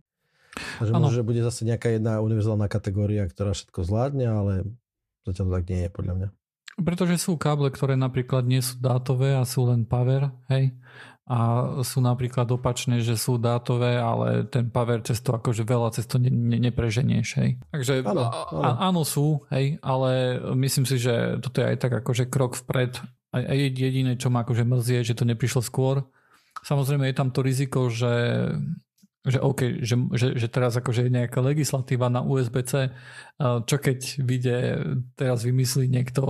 Takže ano. možno, že bude zase nejaká jedna univerzálna kategória, ktorá všetko zvládne, ale zatiaľ to tak nie je podľa mňa. Pretože sú káble, ktoré napríklad nie sú dátové a sú len power, hej a sú napríklad opačné, že sú dátové, ale ten power cez to akože veľa cez to ne, ne, nepreženieš, hej. Takže áno, áno. áno sú, hej, ale myslím si, že toto je aj tak akože krok vpred a jediné, čo ma akože mrzí, je, že to neprišlo skôr. Samozrejme je tam to riziko, že že OK, že, že, že teraz akože je nejaká legislatíva na USB-C, čo keď vyjde, teraz vymyslí niekto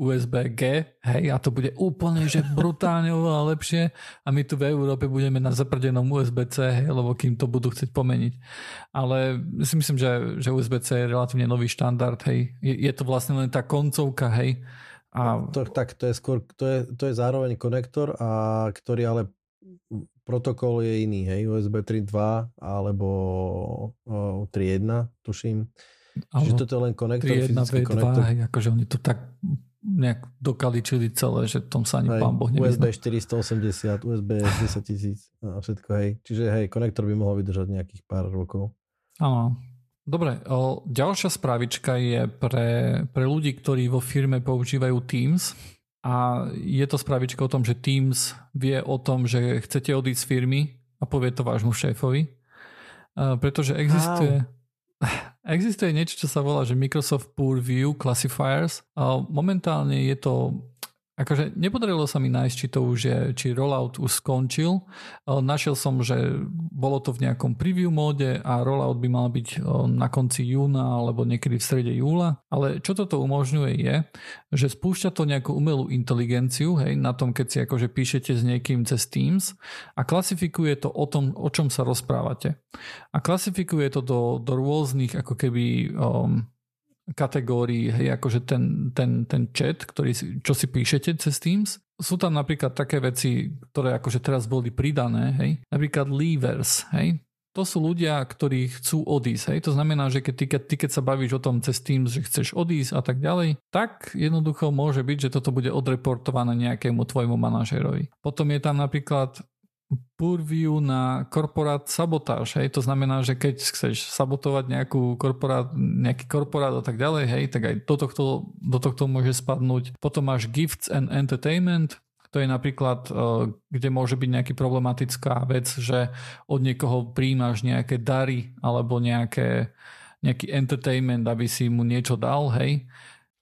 USB-G, hej, a to bude úplne, že brutálne oveľa lepšie a my tu v Európe budeme na zaprdenom USB-C, hej, lebo kým to budú chcieť pomeniť. Ale si myslím, že, že USB-C je relatívne nový štandard, hej. Je, je to vlastne len tá koncovka, hej. A... To, tak, to je skôr, to je, to je zároveň konektor, a ktorý ale protokol je iný, hej, USB 3.2 alebo 3.1, tuším. Čiže toto je len konektor, 3, 1, fyzický 2, konektor. Hej, akože oni to tak nejak dokaličili celé, že tom sa ani hej, pán Boh nevyzna. USB 480, USB 10 tisíc a všetko, hej. Čiže hej, konektor by mohol vydržať nejakých pár rokov. Áno. Dobre, o, ďalšia správička je pre, pre ľudí, ktorí vo firme používajú Teams a je to správička o tom, že Teams vie o tom, že chcete odísť z firmy a povie to vášmu šéfovi. A pretože existuje... Wow Existuje niečo, čo sa volá, že Microsoft Purview Classifiers. A momentálne je to akože nepodarilo sa mi nájsť, či to už je, či rollout už skončil. Našiel som, že bolo to v nejakom preview móde a rollout by mal byť na konci júna alebo niekedy v strede júla. Ale čo toto umožňuje je, že spúšťa to nejakú umelú inteligenciu, hej, na tom, keď si akože píšete s niekým cez Teams a klasifikuje to o tom, o čom sa rozprávate. A klasifikuje to do, do rôznych ako keby um, kategórií, hej, akože ten, ten, ten chat, ktorý čo si píšete cez Teams. Sú tam napríklad také veci, ktoré akože teraz boli pridané, hej, napríklad leavers, hej, to sú ľudia, ktorí chcú odísť. Hej? To znamená, že keď ty, keď ty keď sa bavíš o tom cez Teams, že chceš odísť a tak ďalej, tak jednoducho môže byť, že toto bude odreportované nejakému tvojmu manažerovi. Potom je tam napríklad purview na korporát sabotáž, hej, to znamená, že keď chceš sabotovať nejakú korporát, nejaký korporát a tak ďalej, hej, tak aj do tohto, do tohto môže spadnúť. Potom máš gifts and entertainment, to je napríklad, eh, kde môže byť nejaký problematická vec, že od niekoho príjmaš nejaké dary alebo nejaké, nejaký entertainment, aby si mu niečo dal, hej.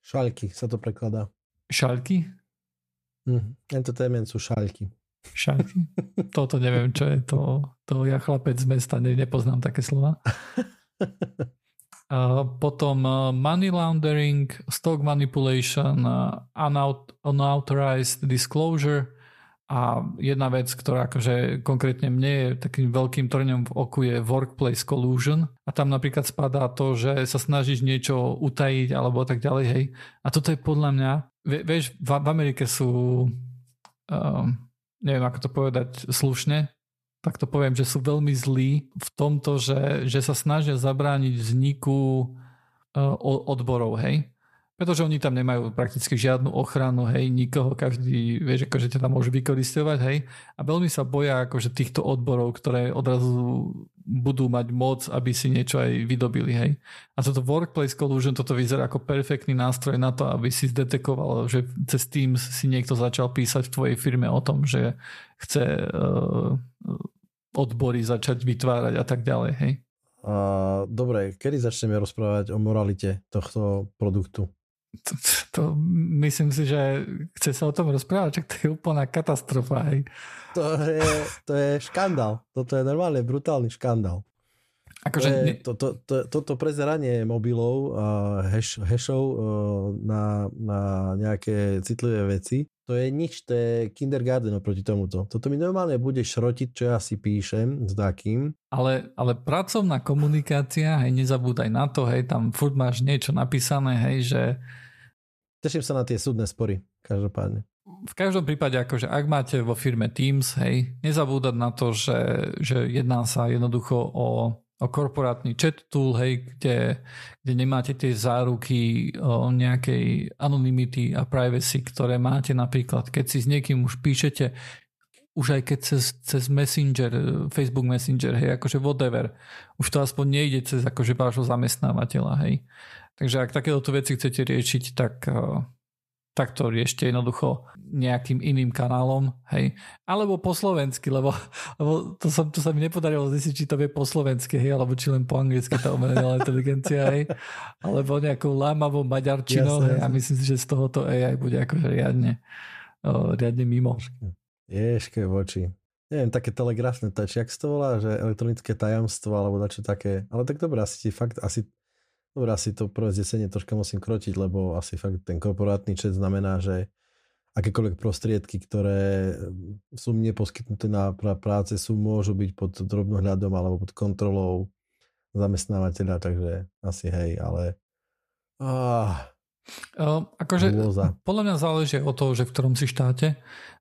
Šaľky sa to prekladá. Šaľky? Mm, entertainment sú šaľky. Šajky? Toto neviem, čo je to. To ja chlapec z mesta, ne, nepoznám také slova. A potom uh, money laundering, stock manipulation, uh, unauthorized disclosure a jedna vec, ktorá akože konkrétne mne je takým veľkým trňom v oku je workplace collusion a tam napríklad spadá to, že sa snažíš niečo utajiť alebo tak ďalej, hej. A toto je podľa mňa, vieš, v, v Amerike sú um, neviem ako to povedať slušne, tak to poviem, že sú veľmi zlí v tomto, že, že sa snažia zabrániť vzniku uh, odborov, hej pretože oni tam nemajú prakticky žiadnu ochranu, hej, nikoho, každý, vieš, akože ťa tam môže vykoristovať, hej, a veľmi sa boja akože týchto odborov, ktoré odrazu budú mať moc, aby si niečo aj vydobili, hej. A toto Workplace Collusion, toto vyzerá ako perfektný nástroj na to, aby si zdetekoval, že cez Teams si niekto začal písať v tvojej firme o tom, že chce uh, odbory začať vytvárať a tak ďalej, hej. Uh, dobre, kedy začneme rozprávať o moralite tohto produktu? To, to, myslím si, že chce sa o tom rozprávať, čak to je úplná katastrofa. Hej. To je, to je škandál. Toto je normálne brutálny škandál. Akože... To je, to, to, to, toto prezeranie mobilov a hash, hashov e, na, na nejaké citlivé veci, to je nič, to je kindergarten oproti tomuto. Toto mi normálne bude šrotiť, čo ja si píšem s takým. Ale, ale pracovná komunikácia, hej, nezabúdaj na to, hej, tam furt máš niečo napísané, hej, že... Teším sa na tie súdne spory, každopádne v každom prípade, akože ak máte vo firme Teams, hej, nezabúdať na to, že, že jedná sa jednoducho o o korporátny chat tool, hej, kde, kde nemáte tie záruky o nejakej anonymity a privacy, ktoré máte napríklad, keď si s niekým už píšete, už aj keď cez, cez Messenger, Facebook Messenger, hej, akože whatever, už to aspoň nejde cez akože vášho zamestnávateľa, hej. Takže ak takéto veci chcete riešiť, tak tak to riešte jednoducho nejakým iným kanálom, hej. Alebo po slovensky, lebo, lebo to, sa, to sa mi nepodarilo zistiť, či to vie po slovensky, hej, alebo či len po anglicky tá umelá inteligencia, hej. Alebo nejakou lámavou maďarčinou, jasne, hej. A myslím si, že z tohoto AI bude akože riadne, o, riadne mimo. Ješke voči. Neviem, také telegrafné tač, jak to volá, že elektronické tajomstvo, alebo dačo také. Ale tak dobré, asi ti fakt, asi Dobre, asi to prvé zdesenie troška musím krotiť, lebo asi fakt ten korporátny čet znamená, že akékoľvek prostriedky, ktoré sú mne poskytnuté na práce, sú, môžu byť pod drobnohľadom alebo pod kontrolou zamestnávateľa, takže asi hej, ale ah, Uh, akože, podľa mňa záleží od toho, že v ktorom si štáte.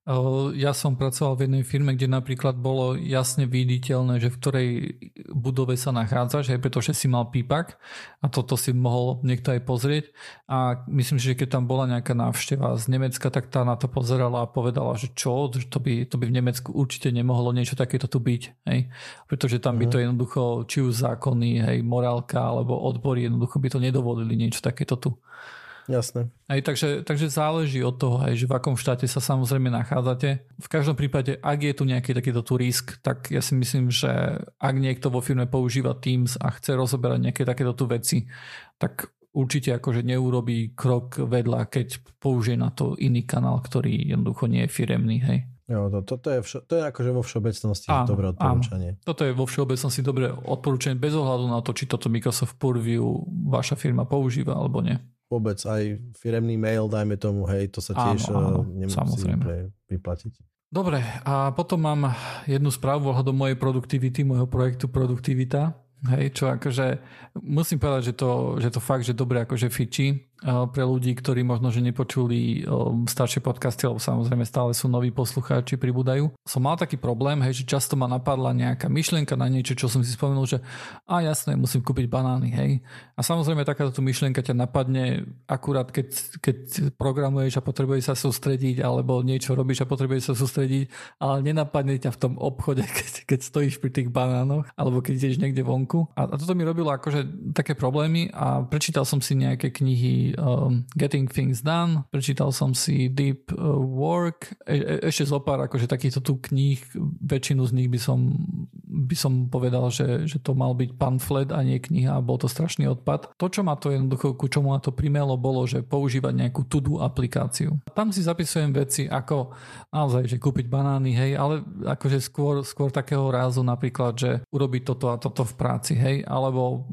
Uh, ja som pracoval v jednej firme, kde napríklad bolo jasne viditeľné, že v ktorej budove sa nachádzaš, aj pretože si mal pípak a toto si mohol niekto aj pozrieť. A myslím že keď tam bola nejaká návšteva z Nemecka, tak tá na to pozerala a povedala, že čo, že to by, to by v Nemecku určite nemohlo niečo takéto tu byť. Hej? Pretože tam by mhm. to jednoducho, či už zákony, hej, morálka alebo odbory jednoducho by to nedovolili niečo takéto tu. Jasné. Aj, takže, takže záleží od toho, aj, že v akom štáte sa samozrejme nachádzate. V každom prípade, ak je tu nejaký takýto tu risk, tak ja si myslím, že ak niekto vo firme používa Teams a chce rozoberať nejaké takéto tu veci, tak určite akože neurobí krok vedľa, keď použije na to iný kanál, ktorý jednoducho nie je firemný, hej. Jo, to, toto je, vš- to je akože vo všeobecnosti áno, dobré odporúčanie. Áno. Toto je vo všeobecnosti dobré odporúčanie bez ohľadu na to, či toto Microsoft Purview vaša firma používa alebo nie. Vôbec aj firemný mail, dajme tomu, hej, to sa tiež áno, áno, nemusí samozrejme. vyplatiť. Dobre, a potom mám jednu správu ohľadom mojej produktivity, môjho projektu Produktivita. Hej, čo akože musím povedať, že to, že to fakt, že dobre akože fičí pre ľudí, ktorí možno, že nepočuli staršie podcasty, lebo samozrejme stále sú noví poslucháči, pribúdajú. Som mal taký problém, hej, že často ma napadla nejaká myšlienka na niečo, čo som si spomenul, že a jasné, musím kúpiť banány, hej. A samozrejme takáto myšlienka ťa napadne akurát, keď, keď programuješ a potrebuješ sa sústrediť, alebo niečo robíš a potrebuješ sa sústrediť, ale nenapadne ťa v tom obchode, keď, keď stojíš pri tých banánoch, alebo keď ideš niekde vonku. A, a toto mi robilo akože také problémy a prečítal som si nejaké knihy um, Getting Things Done, prečítal som si Deep uh, Work, e- e- ešte zo pár akože takýchto tu kníh, väčšinu z nich by som, by som povedal, že, že to mal byť pamflet a nie kniha a bol to strašný odpad. To, čo ma to jednoducho, ku čomu ma to primelo, bolo, že používať nejakú to-do aplikáciu. Tam si zapisujem veci ako naozaj, že kúpiť banány, hej, ale akože skôr, skôr takého rázu napríklad, že urobiť toto a toto v práci, hej, alebo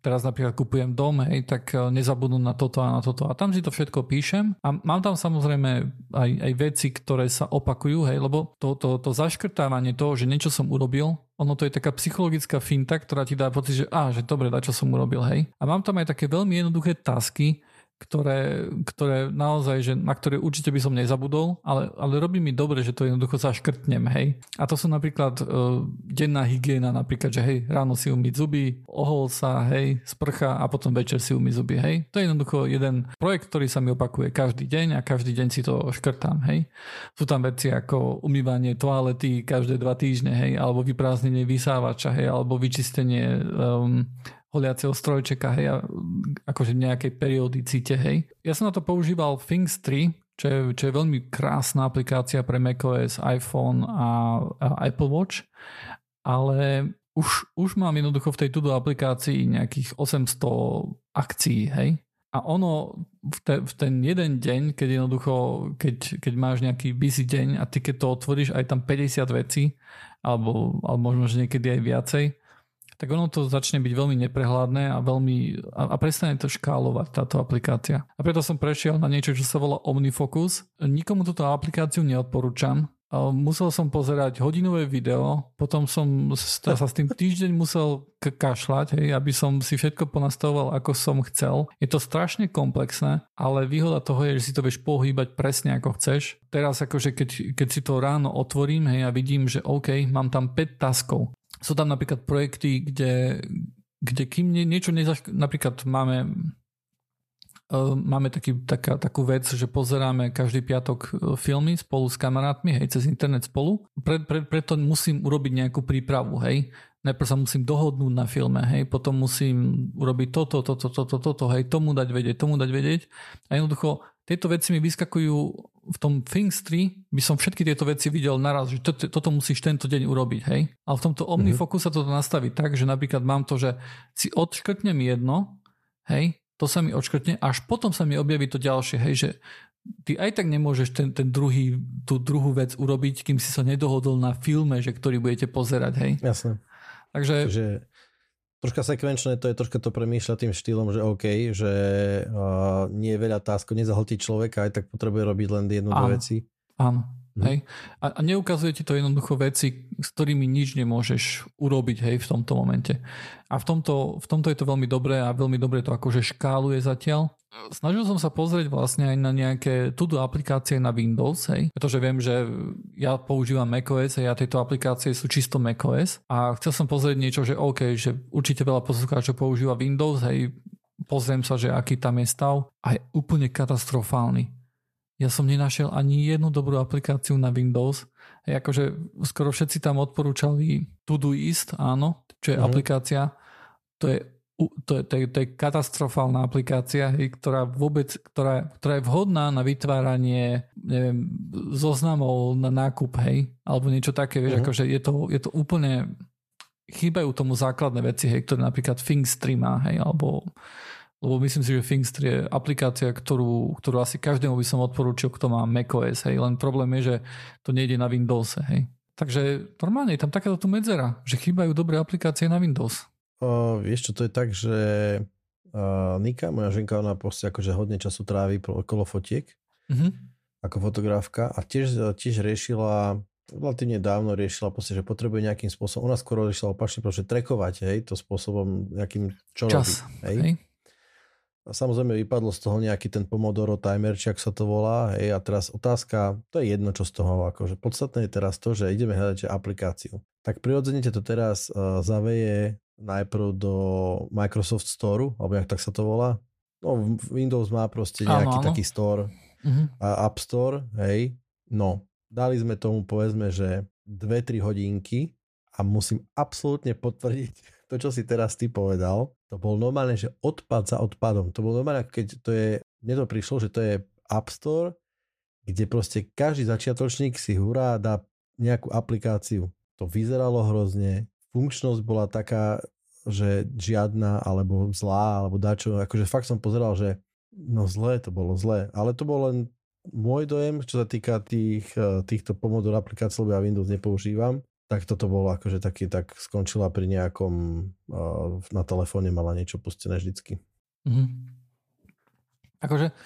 teraz napríklad kupujem dom, hej, tak eh, nezabudnú na to toto a na toto. A tam si to všetko píšem a mám tam samozrejme aj, aj veci, ktoré sa opakujú, hej, lebo to, to, to zaškrtávanie toho, že niečo som urobil, ono to je taká psychologická finta, ktorá ti dá pocit, že á, že dobre, na čo som urobil, hej. A mám tam aj také veľmi jednoduché tasky, ktoré, ktoré naozaj, že, na ktoré určite by som nezabudol, ale, ale robí mi dobre, že to jednoducho zaškrtnem, hej. A to sú napríklad uh, denná hygiena, napríklad, že hej, ráno si umyť zuby, ohol sa, hej, sprcha a potom večer si umyť zuby, hej. To je jednoducho jeden projekt, ktorý sa mi opakuje každý deň a každý deň si to škrtám, hej. Sú tam veci ako umývanie toalety každé dva týždne, hej, alebo vyprázdnenie vysávača, hej, alebo vyčistenie um, holiaceho strojčeka, hej, akože v nejakej periodicite, hej. Ja som na to používal Things 3, čo je, čo je veľmi krásna aplikácia pre macOS, iPhone a, a Apple Watch, ale už, už mám jednoducho v tej tudo aplikácii nejakých 800 akcií, hej. A ono v, te, v ten jeden deň, keď jednoducho, keď, keď máš nejaký busy deň a ty keď to otvoríš, aj tam 50 vecí, alebo, alebo možno, že niekedy aj viacej, tak ono to začne byť veľmi neprehľadné a veľmi a, a prestane to škálovať táto aplikácia. A preto som prešiel na niečo, čo sa volá Omnifocus. Nikomu túto aplikáciu neodporúčam. Musel som pozerať hodinové video, potom som sa s tým týždeň musel kašľať, hej, aby som si všetko ponastavoval, ako som chcel. Je to strašne komplexné, ale výhoda toho je, že si to vieš pohýbať presne ako chceš. Teraz akože keď, keď si to ráno otvorím hej, a vidím, že OK, mám tam 5 taskov sú tam napríklad projekty, kde, kde kým nie, niečo nezaš... Napríklad máme uh, máme taký, taká, takú vec, že pozeráme každý piatok e, filmy spolu s kamarátmi, hej, cez internet spolu. Pre, pre, preto musím urobiť nejakú prípravu, hej. Najprv sa musím dohodnúť na filme, hej, potom musím urobiť toto, toto, toto, toto, hej, tomu dať vedieť, tomu dať vedieť. A jednoducho tieto veci mi vyskakujú v tom Things 3 by som všetky tieto veci videl naraz, že to, toto musíš tento deň urobiť, hej. Ale v tomto OmniFocus sa toto nastaví tak, že napríklad mám to, že si odškrtnem jedno, hej, to sa mi odškrtne, až potom sa mi objaví to ďalšie, hej, že ty aj tak nemôžeš ten, ten druhý, tú druhú vec urobiť, kým si sa nedohodol na filme, že ktorý budete pozerať, hej. Jasne. Takže... Že troška sekvenčné, to je troška to premýšľa tým štýlom, že OK, že uh, nie je veľa tásko, nezahltí človeka, aj tak potrebuje robiť len jednu, dve veci. Áno. Hm. Hej. A, a neukazuje ti to jednoducho veci, s ktorými nič nemôžeš urobiť hej, v tomto momente. A v tomto, v tomto je to veľmi dobré a veľmi dobre to akože škáluje zatiaľ. Snažil som sa pozrieť vlastne aj na nejaké tudo aplikácie na Windows, hej, pretože viem, že ja používam macOS a ja tieto aplikácie sú čisto macOS a chcel som pozrieť niečo, že OK, že určite veľa poslucháčov používa Windows, hej, pozriem sa, že aký tam je stav a je úplne katastrofálny. Ja som nenašiel ani jednu dobrú aplikáciu na Windows. Akože skoro všetci tam odporúčali Todoist, áno, čo je uh-huh. aplikácia. To je to je, to, je, to je katastrofálna aplikácia, ktorá vôbec, ktorá, ktorá je vhodná na vytváranie neviem, zoznamov na nákup, hej, alebo niečo také, vieš, uh-huh. akože je to, je to úplne chýbajú tomu základné veci, hej, ktoré napríklad Things 3 má, hej, alebo lebo myslím si, že Thinkster je aplikácia, ktorú, ktorú asi každému by som odporúčil, kto má macOS, hej, len problém je, že to nejde na Windows, hej. Takže normálne je tam takáto tu medzera, že chýbajú dobré aplikácie na Windows. O, vieš čo, to je tak, že uh, Nika, moja ženka, ona proste akože hodne času trávi okolo fotiek, mm-hmm. ako fotografka a tiež, tiež riešila relatívne dávno riešila proste, že potrebuje nejakým spôsobom, ona skoro riešila opačne, proste trekovať, hej, to spôsobom nejakým, čo Čas, robí, hej. hej. Samozrejme vypadlo z toho nejaký ten Pomodoro timer, či ak sa to volá. Hej, a teraz otázka, to je jedno, čo z toho, akože podstatné je teraz to, že ideme hľadať aplikáciu. Tak prirodzene to teraz uh, zaveje najprv do Microsoft Store, alebo jak tak sa to volá. No, Windows má proste nejaký áno, áno. taký store uh-huh. a App Store, hej. No, dali sme tomu povedzme, že 2-3 hodinky a musím absolútne potvrdiť to, čo si teraz ty povedal, to bol normálne, že odpad za odpadom. To bol normálne, keď to je, mne to prišlo, že to je App Store, kde proste každý začiatočník si hurá dá nejakú aplikáciu. To vyzeralo hrozne, funkčnosť bola taká, že žiadna, alebo zlá, alebo dačo. Akože fakt som pozeral, že no zlé to bolo zlé. Ale to bol len môj dojem, čo sa týka tých, eh, týchto pomodor aplikácií, lebo ja Windows nepoužívam tak toto bolo akože taký, tak skončila pri nejakom, na telefóne mala niečo pustené vždycky. Mm-hmm. Akože,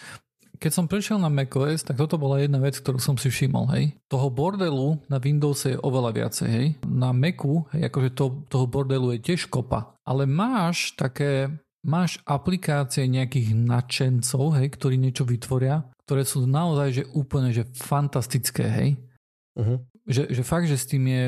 keď som prišiel na macOS, tak toto bola jedna vec, ktorú som si všimol, hej. Toho bordelu na Windows je oveľa viacej, hej. Na Macu, hej, akože to, toho bordelu je tiež kopa. Ale máš také, máš aplikácie nejakých nadšencov, hej, ktorí niečo vytvoria, ktoré sú naozaj, že úplne, že fantastické, hej. Uh-huh že, že fakt, že s tým je,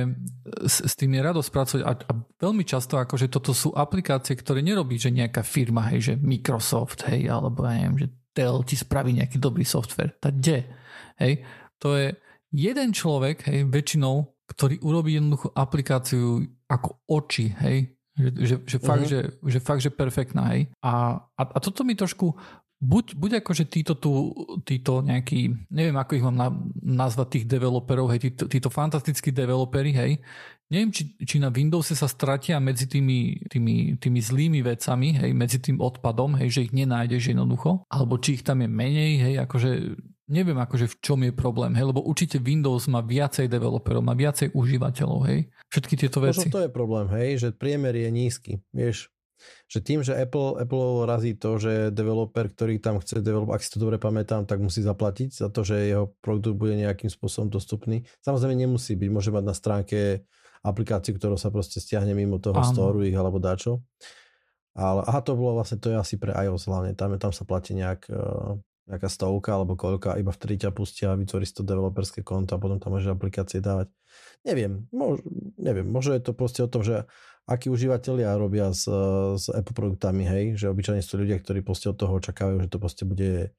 s, s tým je radosť pracovať a, a veľmi často akože toto sú aplikácie, ktoré nerobí, že nejaká firma, hej, že Microsoft, hej, alebo ja neviem, že Dell ti spraví nejaký dobrý software. Tá kde? Hej, to je jeden človek, hej, väčšinou, ktorý urobí jednoduchú aplikáciu ako oči, hej, že, že, že, fakt, uh-huh. že, že fakt, že perfektná, hej. A, a, a toto mi trošku buď, buď ako, že títo tu, títo nejakí, neviem ako ich mám na, nazvať tých developerov, hej, títo, títo fantastickí developeri, hej, neviem, či, či na Windowse sa stratia medzi tými, tými, tými zlými vecami, hej, medzi tým odpadom, hej, že ich nenájdeš jednoducho, alebo či ich tam je menej, hej, akože neviem akože v čom je problém, hej, lebo určite Windows má viacej developerov, má viacej užívateľov, hej, všetky tieto veci. Možno to je problém, hej, že priemer je nízky, vieš, že tým, že Apple, Apple razí to, že developer, ktorý tam chce develop, ak si to dobre pamätám, tak musí zaplatiť za to, že jeho produkt bude nejakým spôsobom dostupný. Samozrejme nemusí byť, môže mať na stránke aplikáciu, ktorú sa proste stiahne mimo toho Áno. storu ich alebo dačo. Ale aha, to bolo vlastne, to je asi pre iOS hlavne, tam, tam sa platí nejak, uh, nejaká stovka alebo koľka, iba vtedy ťa pustia a vytvorí si to developerské konto a potom tam môže aplikácie dávať. Neviem, mož, neviem, možno je to proste o tom, že akí užívateľia robia s, s Apple produktami, hej, že obyčajne sú ľudia, ktorí proste od toho očakávajú, že to proste bude,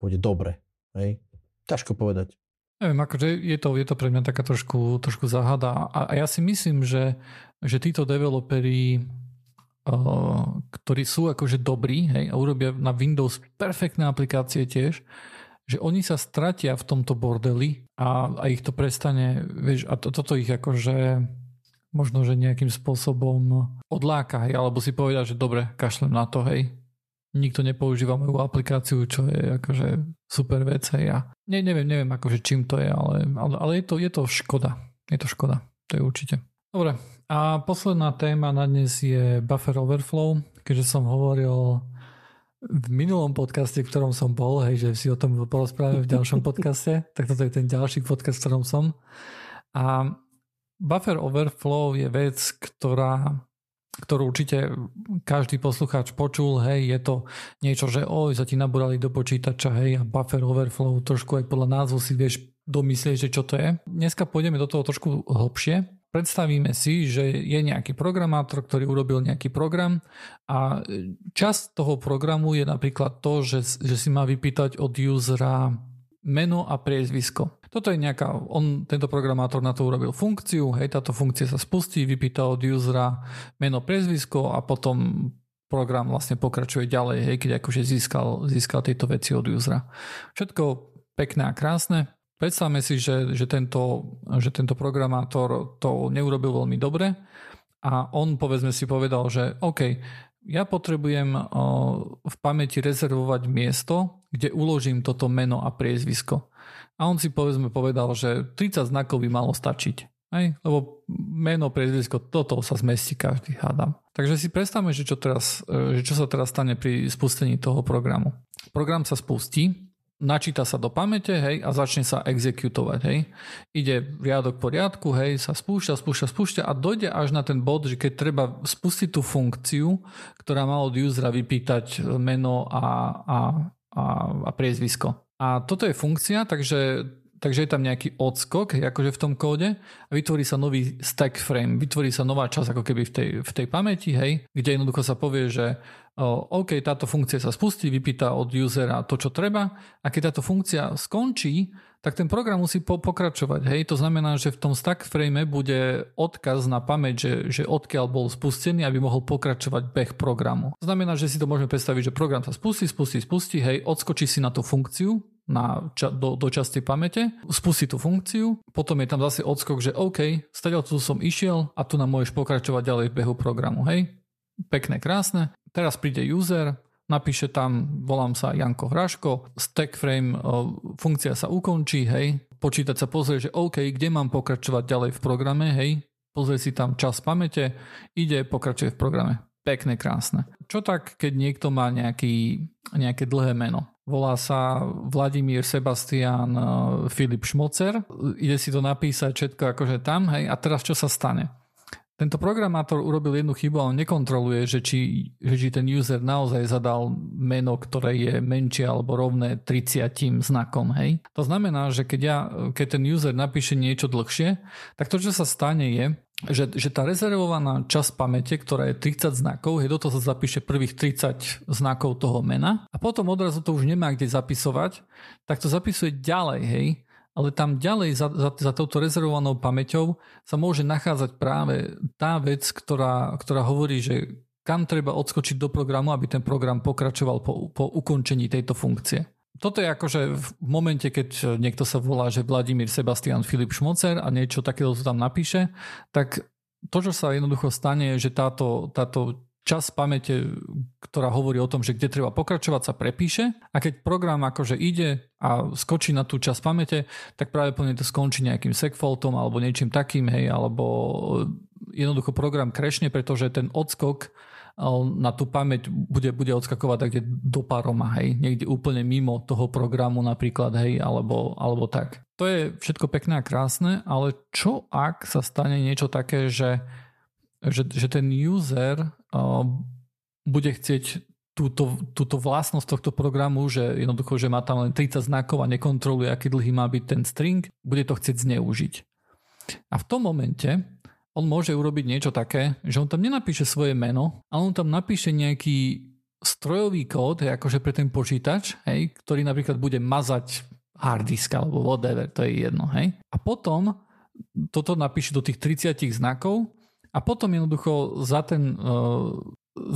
bude dobre, hej. Ťažko povedať. Neviem, akože je to, je to pre mňa taká trošku, trošku záhada a, a ja si myslím, že, že títo developeri, uh, ktorí sú akože dobrí hej, a urobia na Windows perfektné aplikácie tiež, že oni sa stratia v tomto bordeli a, a ich to prestane, vieš, a to, toto ich akože možno, že nejakým spôsobom odláka, hej, alebo si povedal, že dobre, kašlem na to, hej. Nikto nepoužíva moju aplikáciu, čo je akože super vec, hej. Ja ne, neviem, neviem akože čím to je, ale, ale, ale je, to, je to škoda. Je to škoda, to je určite. Dobre, a posledná téma na dnes je buffer overflow, keďže som hovoril v minulom podcaste, v ktorom som bol, hej, že si o tom porozprávame v ďalšom podcaste, tak toto je ten ďalší podcast, v ktorom som. A Buffer overflow je vec, ktorá ktorú určite každý poslucháč počul, hej, je to niečo, že oj, sa ti nabúrali do počítača, hej, a buffer overflow, trošku aj podľa názvu si vieš domyslieť, že čo to je. Dneska pôjdeme do toho trošku hlbšie. Predstavíme si, že je nejaký programátor, ktorý urobil nejaký program a časť toho programu je napríklad to, že, že si má vypýtať od usera meno a priezvisko. Toto je nejaká, on, tento programátor na to urobil funkciu, hej, táto funkcia sa spustí, vypýta od usera meno, prezvisko a potom program vlastne pokračuje ďalej, hej, keď akože získal, získal tieto veci od usera. Všetko pekné a krásne. Predstavme si, že, že, tento, že tento programátor to neurobil veľmi dobre a on povedzme si povedal, že OK, ja potrebujem v pamäti rezervovať miesto, kde uložím toto meno a priezvisko. A on si povedzme povedal, že 30 znakov by malo stačiť. Hej? Lebo meno, priezvisko, toto sa zmestí každý, hádam. Takže si predstavme, že čo, teraz, e, že čo sa teraz stane pri spustení toho programu. Program sa spustí, načíta sa do pamäte, hej, a začne sa exekutovať, hej. Ide riadok po riadku, hej, sa spúšťa, spúšťa, spúšťa a dojde až na ten bod, že keď treba spustiť tú funkciu, ktorá má od usera vypýtať meno a, a, a, a priezvisko. A toto je funkcia, takže takže je tam nejaký odskok akože v tom kóde a vytvorí sa nový stack frame, vytvorí sa nová časť ako keby v tej, v tej pamäti, hej, kde jednoducho sa povie, že OK, táto funkcia sa spustí, vypýta od usera to, čo treba. A keď táto funkcia skončí, tak ten program musí po- pokračovať. Hej? To znamená, že v tom stack frame bude odkaz na pamäť, že, že odkiaľ bol spustený, aby mohol pokračovať beh programu. To znamená, že si to môžeme predstaviť, že program sa spustí, spustí, spustí, hej, odskočí si na tú funkciu, na, ča, do, do časti pamäte, spustí tú funkciu, potom je tam zase odskok, že OK, stadiaľ tu som išiel a tu nám môžeš pokračovať ďalej v behu programu, hej? Pekné, krásne. Teraz príde user, napíše tam, volám sa Janko Hraško, stack frame, funkcia sa ukončí, hej, počítať sa pozrie, že OK, kde mám pokračovať ďalej v programe, hej, pozrie si tam čas pamäte, ide, pokračuje v programe. Pekné, krásne. Čo tak, keď niekto má nejaký, nejaké dlhé meno? Volá sa Vladimír Sebastian Filip Šmocer. Ide si to napísať všetko akože tam, hej, a teraz čo sa stane? Tento programátor urobil jednu chybu a on nekontroluje, že či, že či ten user naozaj zadal meno, ktoré je menšie alebo rovné 30 znakom. Hej? To znamená, že keď, ja, keď ten user napíše niečo dlhšie, tak to, čo sa stane je, že, že tá rezervovaná časť pamäte, ktorá je 30 znakov, je do toho sa zapíše prvých 30 znakov toho mena a potom odrazu to už nemá kde zapisovať, tak to zapisuje ďalej, hej, ale tam ďalej za, za, za touto rezervovanou pamäťou sa môže nachádzať práve tá vec, ktorá, ktorá hovorí, že kam treba odskočiť do programu, aby ten program pokračoval po, po ukončení tejto funkcie. Toto je akože v momente, keď niekto sa volá, že Vladimír Sebastian Filip Šmocer a niečo takéto tam napíše, tak to, čo sa jednoducho stane, je, že táto, táto čas pamäte, ktorá hovorí o tom, že kde treba pokračovať, sa prepíše a keď program akože ide a skočí na tú časť pamäte, tak práve plne to skončí nejakým segfaultom alebo niečím takým, hej, alebo jednoducho program krešne, pretože ten odskok na tú pamäť bude, bude odskakovať tak do paroma, hej, niekde úplne mimo toho programu napríklad, hej, alebo, alebo tak. To je všetko pekné a krásne, ale čo ak sa stane niečo také, že že, že ten user bude chcieť túto, túto vlastnosť tohto programu, že jednoducho, že má tam len 30 znakov a nekontroluje, aký dlhý má byť ten string, bude to chcieť zneužiť. A v tom momente on môže urobiť niečo také, že on tam nenapíše svoje meno, ale on tam napíše nejaký strojový kód, akože pre ten počítač, hej, ktorý napríklad bude mazať hard disk alebo whatever, to je jedno. Hej. A potom toto napíše do tých 30 znakov a potom jednoducho za, ten, uh,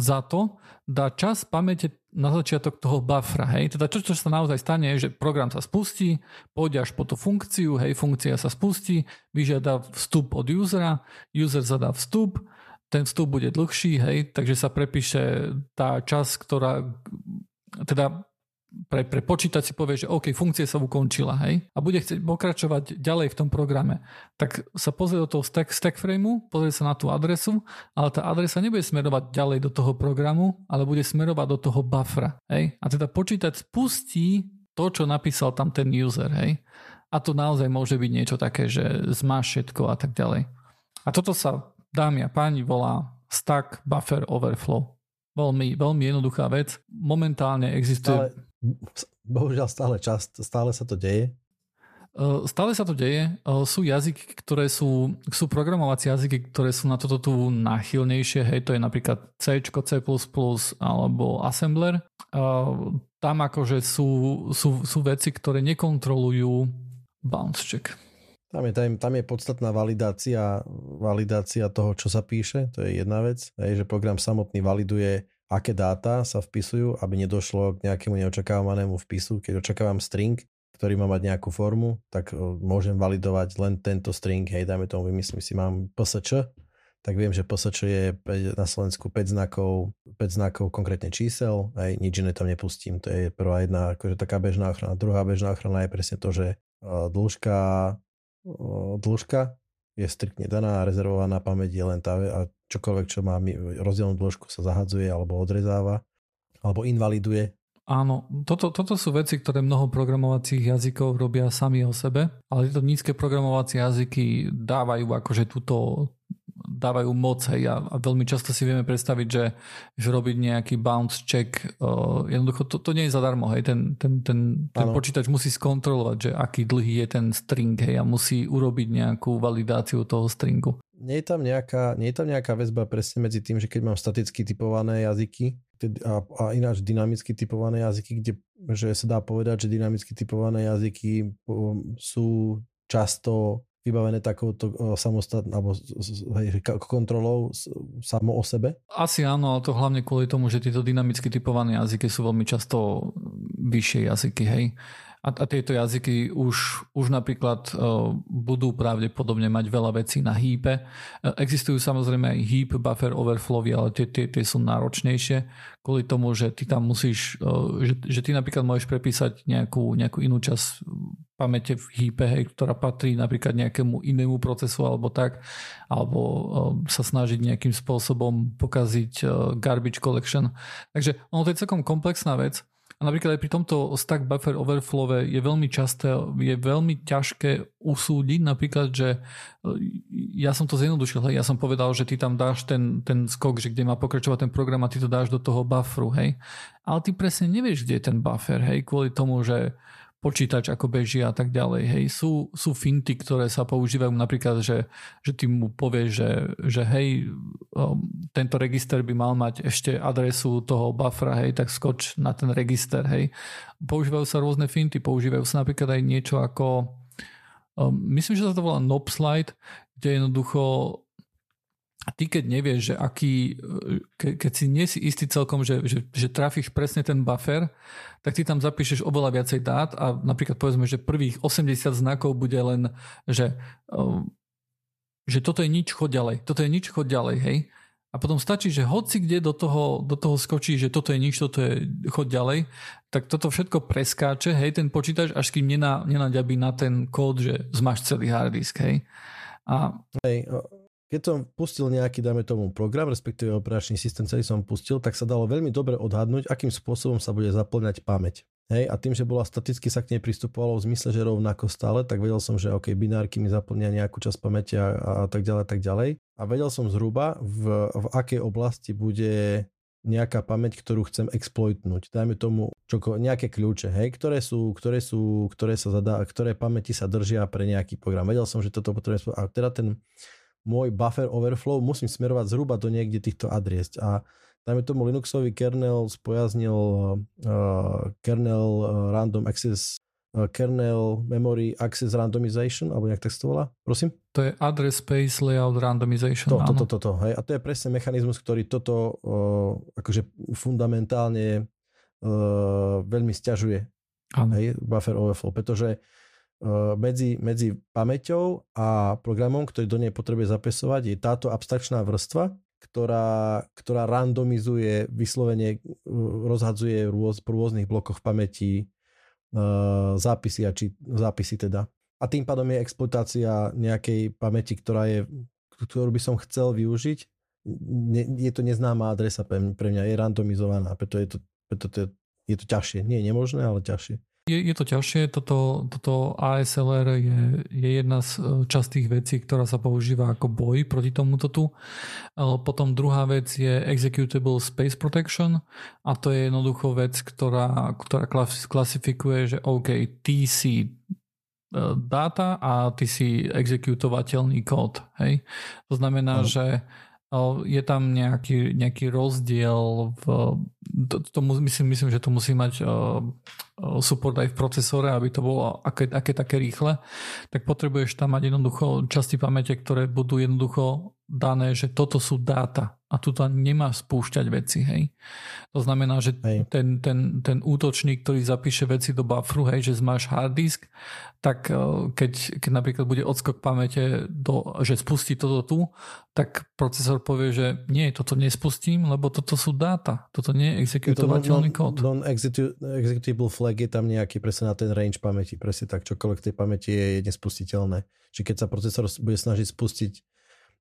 za to dá čas pamäte na začiatok toho buffera. Hej? Teda čo, čo sa naozaj stane, je, že program sa spustí, pôjde až po tú funkciu, hej, funkcia sa spustí, vyžiada vstup od usera, user zadá vstup, ten vstup bude dlhší, hej, takže sa prepíše tá čas, ktorá teda pre, pre počítač si povie, že OK, funkcia sa ukončila, hej, a bude chcieť pokračovať ďalej v tom programe, tak sa pozrie do toho stack, stack frameu, pozrie sa na tú adresu, ale tá adresa nebude smerovať ďalej do toho programu, ale bude smerovať do toho buffera, hej. A teda počítač spustí to, čo napísal tam ten user, hej. A to naozaj môže byť niečo také, že zmáš všetko a tak ďalej. A toto sa, dámy a páni, volá stack buffer overflow. Veľmi, veľmi jednoduchá vec. Momentálne existuje... Ale bohužiaľ stále čas, stále sa to deje. Stále sa to deje. Sú jazyky, ktoré sú, sú programovacie jazyky, ktoré sú na toto tu náchylnejšie. Hej, to je napríklad C, C++ alebo Assembler. Tam akože sú, sú, sú veci, ktoré nekontrolujú bounce check. Tam je, tam, tam je podstatná validácia, validácia toho, čo sa píše. To je jedna vec. Hej, že program samotný validuje aké dáta sa vpisujú, aby nedošlo k nejakému neočakávanému vpisu. Keď očakávam string, ktorý má mať nejakú formu, tak môžem validovať len tento string, hej, dajme tomu, vymyslím si, mám PSČ, tak viem, že PSČ je na Slovensku 5 znakov, 5 znakov konkrétne čísel, aj nič iné tam nepustím. To je prvá jedna akože taká bežná ochrana. Druhá bežná ochrana je presne to, že dĺžka, dĺžka je striktne daná a rezervovaná pamäť je len tá a čokoľvek, čo má rozdielnú dĺžku sa zahadzuje alebo odrezáva alebo invaliduje Áno, toto, toto sú veci, ktoré mnoho programovacích jazykov robia sami o sebe, ale tieto nízke programovacie jazyky dávajú akože túto dávajú moc hej, a, a veľmi často si vieme predstaviť, že, že robiť nejaký bounce check uh, jednoducho to, to nie je zadarmo, hej, ten, ten, ten, ten počítač musí skontrolovať, že aký dlhý je ten string hej, a musí urobiť nejakú validáciu toho stringu. Nie je tam nejaká, nie je tam nejaká väzba presne medzi tým, že keď mám staticky typované jazyky a, a ináč dynamicky typované jazyky, kde že sa dá povedať, že dynamicky typované jazyky sú často vybavené takouto samostatnou alebo kontrolou samo o sebe? Asi áno, ale to hlavne kvôli tomu, že tieto dynamicky typované jazyky sú veľmi často vyššie jazyky, hej. A, a tieto jazyky už, už napríklad uh, budú pravdepodobne mať veľa vecí na hýpe. Uh, existujú samozrejme aj heap, buffer overflowy, ale tie, tie, tie sú náročnejšie kvôli tomu, že ty tam musíš, uh, že, že ty napríklad môžeš prepísať nejakú, nejakú inú časť pamäte v hýpe, hej, ktorá patrí napríklad nejakému inému procesu alebo tak, alebo sa snažiť nejakým spôsobom pokaziť garbage collection. Takže ono to je celkom komplexná vec a napríklad aj pri tomto stack buffer overflow je veľmi časté, je veľmi ťažké usúdiť napríklad, že e, ja som to zjednodušil, hej, ja som povedal, že ty tam dáš ten, ten skok, že kde má pokračovať ten program a ty to dáš do toho bufferu, hej. Ale ty presne nevieš, kde je ten buffer, hej, kvôli tomu, že počítač ako beží a tak ďalej. Hej. Sú, sú finty, ktoré sa používajú napríklad, že, že ty mu povieš, že, že hej, um, tento register by mal mať ešte adresu toho buffera, hej, tak skoč na ten register. Hej. Používajú sa rôzne finty, používajú sa napríklad aj niečo ako um, myslím, že sa to volá Nopslide, kde jednoducho a ty keď nevieš, že aký, ke, keď si nie si istý celkom, že, že, že trafíš presne ten buffer, tak ty tam zapíšeš oveľa viacej dát a napríklad povedzme, že prvých 80 znakov bude len, že, um, že toto je nič, chod ďalej, toto je nič, chod ďalej, hej. A potom stačí, že hoci kde do toho, do toho skočí, že toto je nič, toto je chod ďalej, tak toto všetko preskáče, hej, ten počítač, až kým nenaďabí na ten kód, že zmáš celý hard disk, hej. A... Hej, keď som pustil nejaký, dáme tomu, program, respektíve operačný systém, celý som pustil, tak sa dalo veľmi dobre odhadnúť, akým spôsobom sa bude zaplňať pamäť. Hej, a tým, že bola staticky sa k nej pristupovalo v zmysle, že rovnako stále, tak vedel som, že OK, binárky mi zaplnia nejakú časť pamäte a, a, a tak ďalej, tak ďalej. A vedel som zhruba, v, v akej oblasti bude nejaká pamäť, ktorú chcem exploitnúť. Dajme tomu čoko, nejaké kľúče, hej, ktoré sú, ktoré sú, ktoré sa zadá, ktoré pamäti sa držia pre nejaký program. Vedel som, že toto potrebujem. A teda ten, môj buffer overflow musím smerovať zhruba do niekde týchto adries. A dajme tomu Linuxový kernel spojaznil uh, kernel uh, random access uh, kernel memory access randomization, alebo nejak tak to volá, prosím? To je address space layout randomization. To, toto, toto, hej. A to je presne mechanizmus, ktorý toto uh, akože fundamentálne uh, veľmi stiažuje. Hej, buffer overflow, pretože Eh, medzi, medzi pamäťou a programom, ktorý do nej potrebuje zapesovať, je táto abstrakčná vrstva, ktorá, ktorá randomizuje, vyslovene eh, rozhadzuje rôz, po rôznych blokoch pamäti uh, zápisy, a či, zápisy teda. A tým pádom je exploitácia nejakej pamäti, ktorá je, ktorú by som chcel využiť. Ne, je to neznáma adresa pre mňa, je randomizovaná, preto je to, preto to je, je to ťažšie. Nie je nemožné, ale ťažšie. Je, je to ťažšie, toto, toto ASLR je, je jedna z e, častých vecí, ktorá sa používa ako boj proti tomuto tu. Potom druhá vec je Executable Space Protection a to je jednoducho vec, ktorá, ktorá klasifikuje, že OK, ty si e, dáta a ty si exekutovateľný kód. Hej? To znamená, no. že je tam nejaký, nejaký rozdiel v to, to myslím, myslím, že to musí mať uh, support aj v procesore, aby to bolo aké, aké také rýchle, tak potrebuješ tam mať jednoducho časti pamäte, ktoré budú jednoducho dané, že toto sú dáta a tu tam nemá spúšťať veci, hej. To znamená, že ten, ten, ten útočník, ktorý zapíše veci do bufferu, hej, že máš hard disk, tak eh, keď, keď napríklad bude odskok pamäte, do, že spustí toto tu, tak procesor povie, že nie, toto nespustím, lebo toto sú dáta, toto nie je exekutovateľný kód. Non-executable flag je tam nejaký presne na ten range pamäti, presne tak, čokoľvek tej pamäti je, nespustiteľné. Čiže keď sa procesor bude snažiť spustiť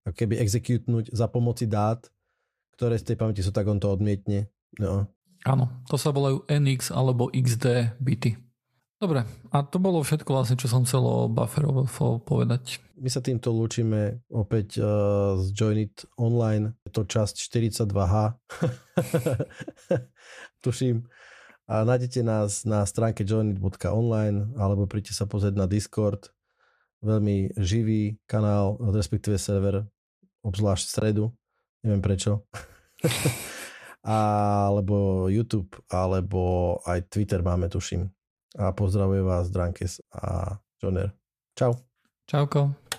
keby executnúť za pomoci dát, ktoré z tej pamäti sú, tak on to odmietne. No. Áno, to sa volajú NX alebo XD byty. Dobre, a to bolo všetko vlastne, čo som chcel o bufferov povedať. My sa týmto lúčime opäť uh, z Joinit Online. Je to časť 42H. Tuším. A nájdete nás na stránke joinit.online alebo príďte sa pozrieť na Discord. Veľmi živý kanál, respektíve server, obzvlášť v stredu neviem prečo. alebo YouTube, alebo aj Twitter máme, tuším. A pozdravuje vás Drankes a Joner. Čau. Čauko.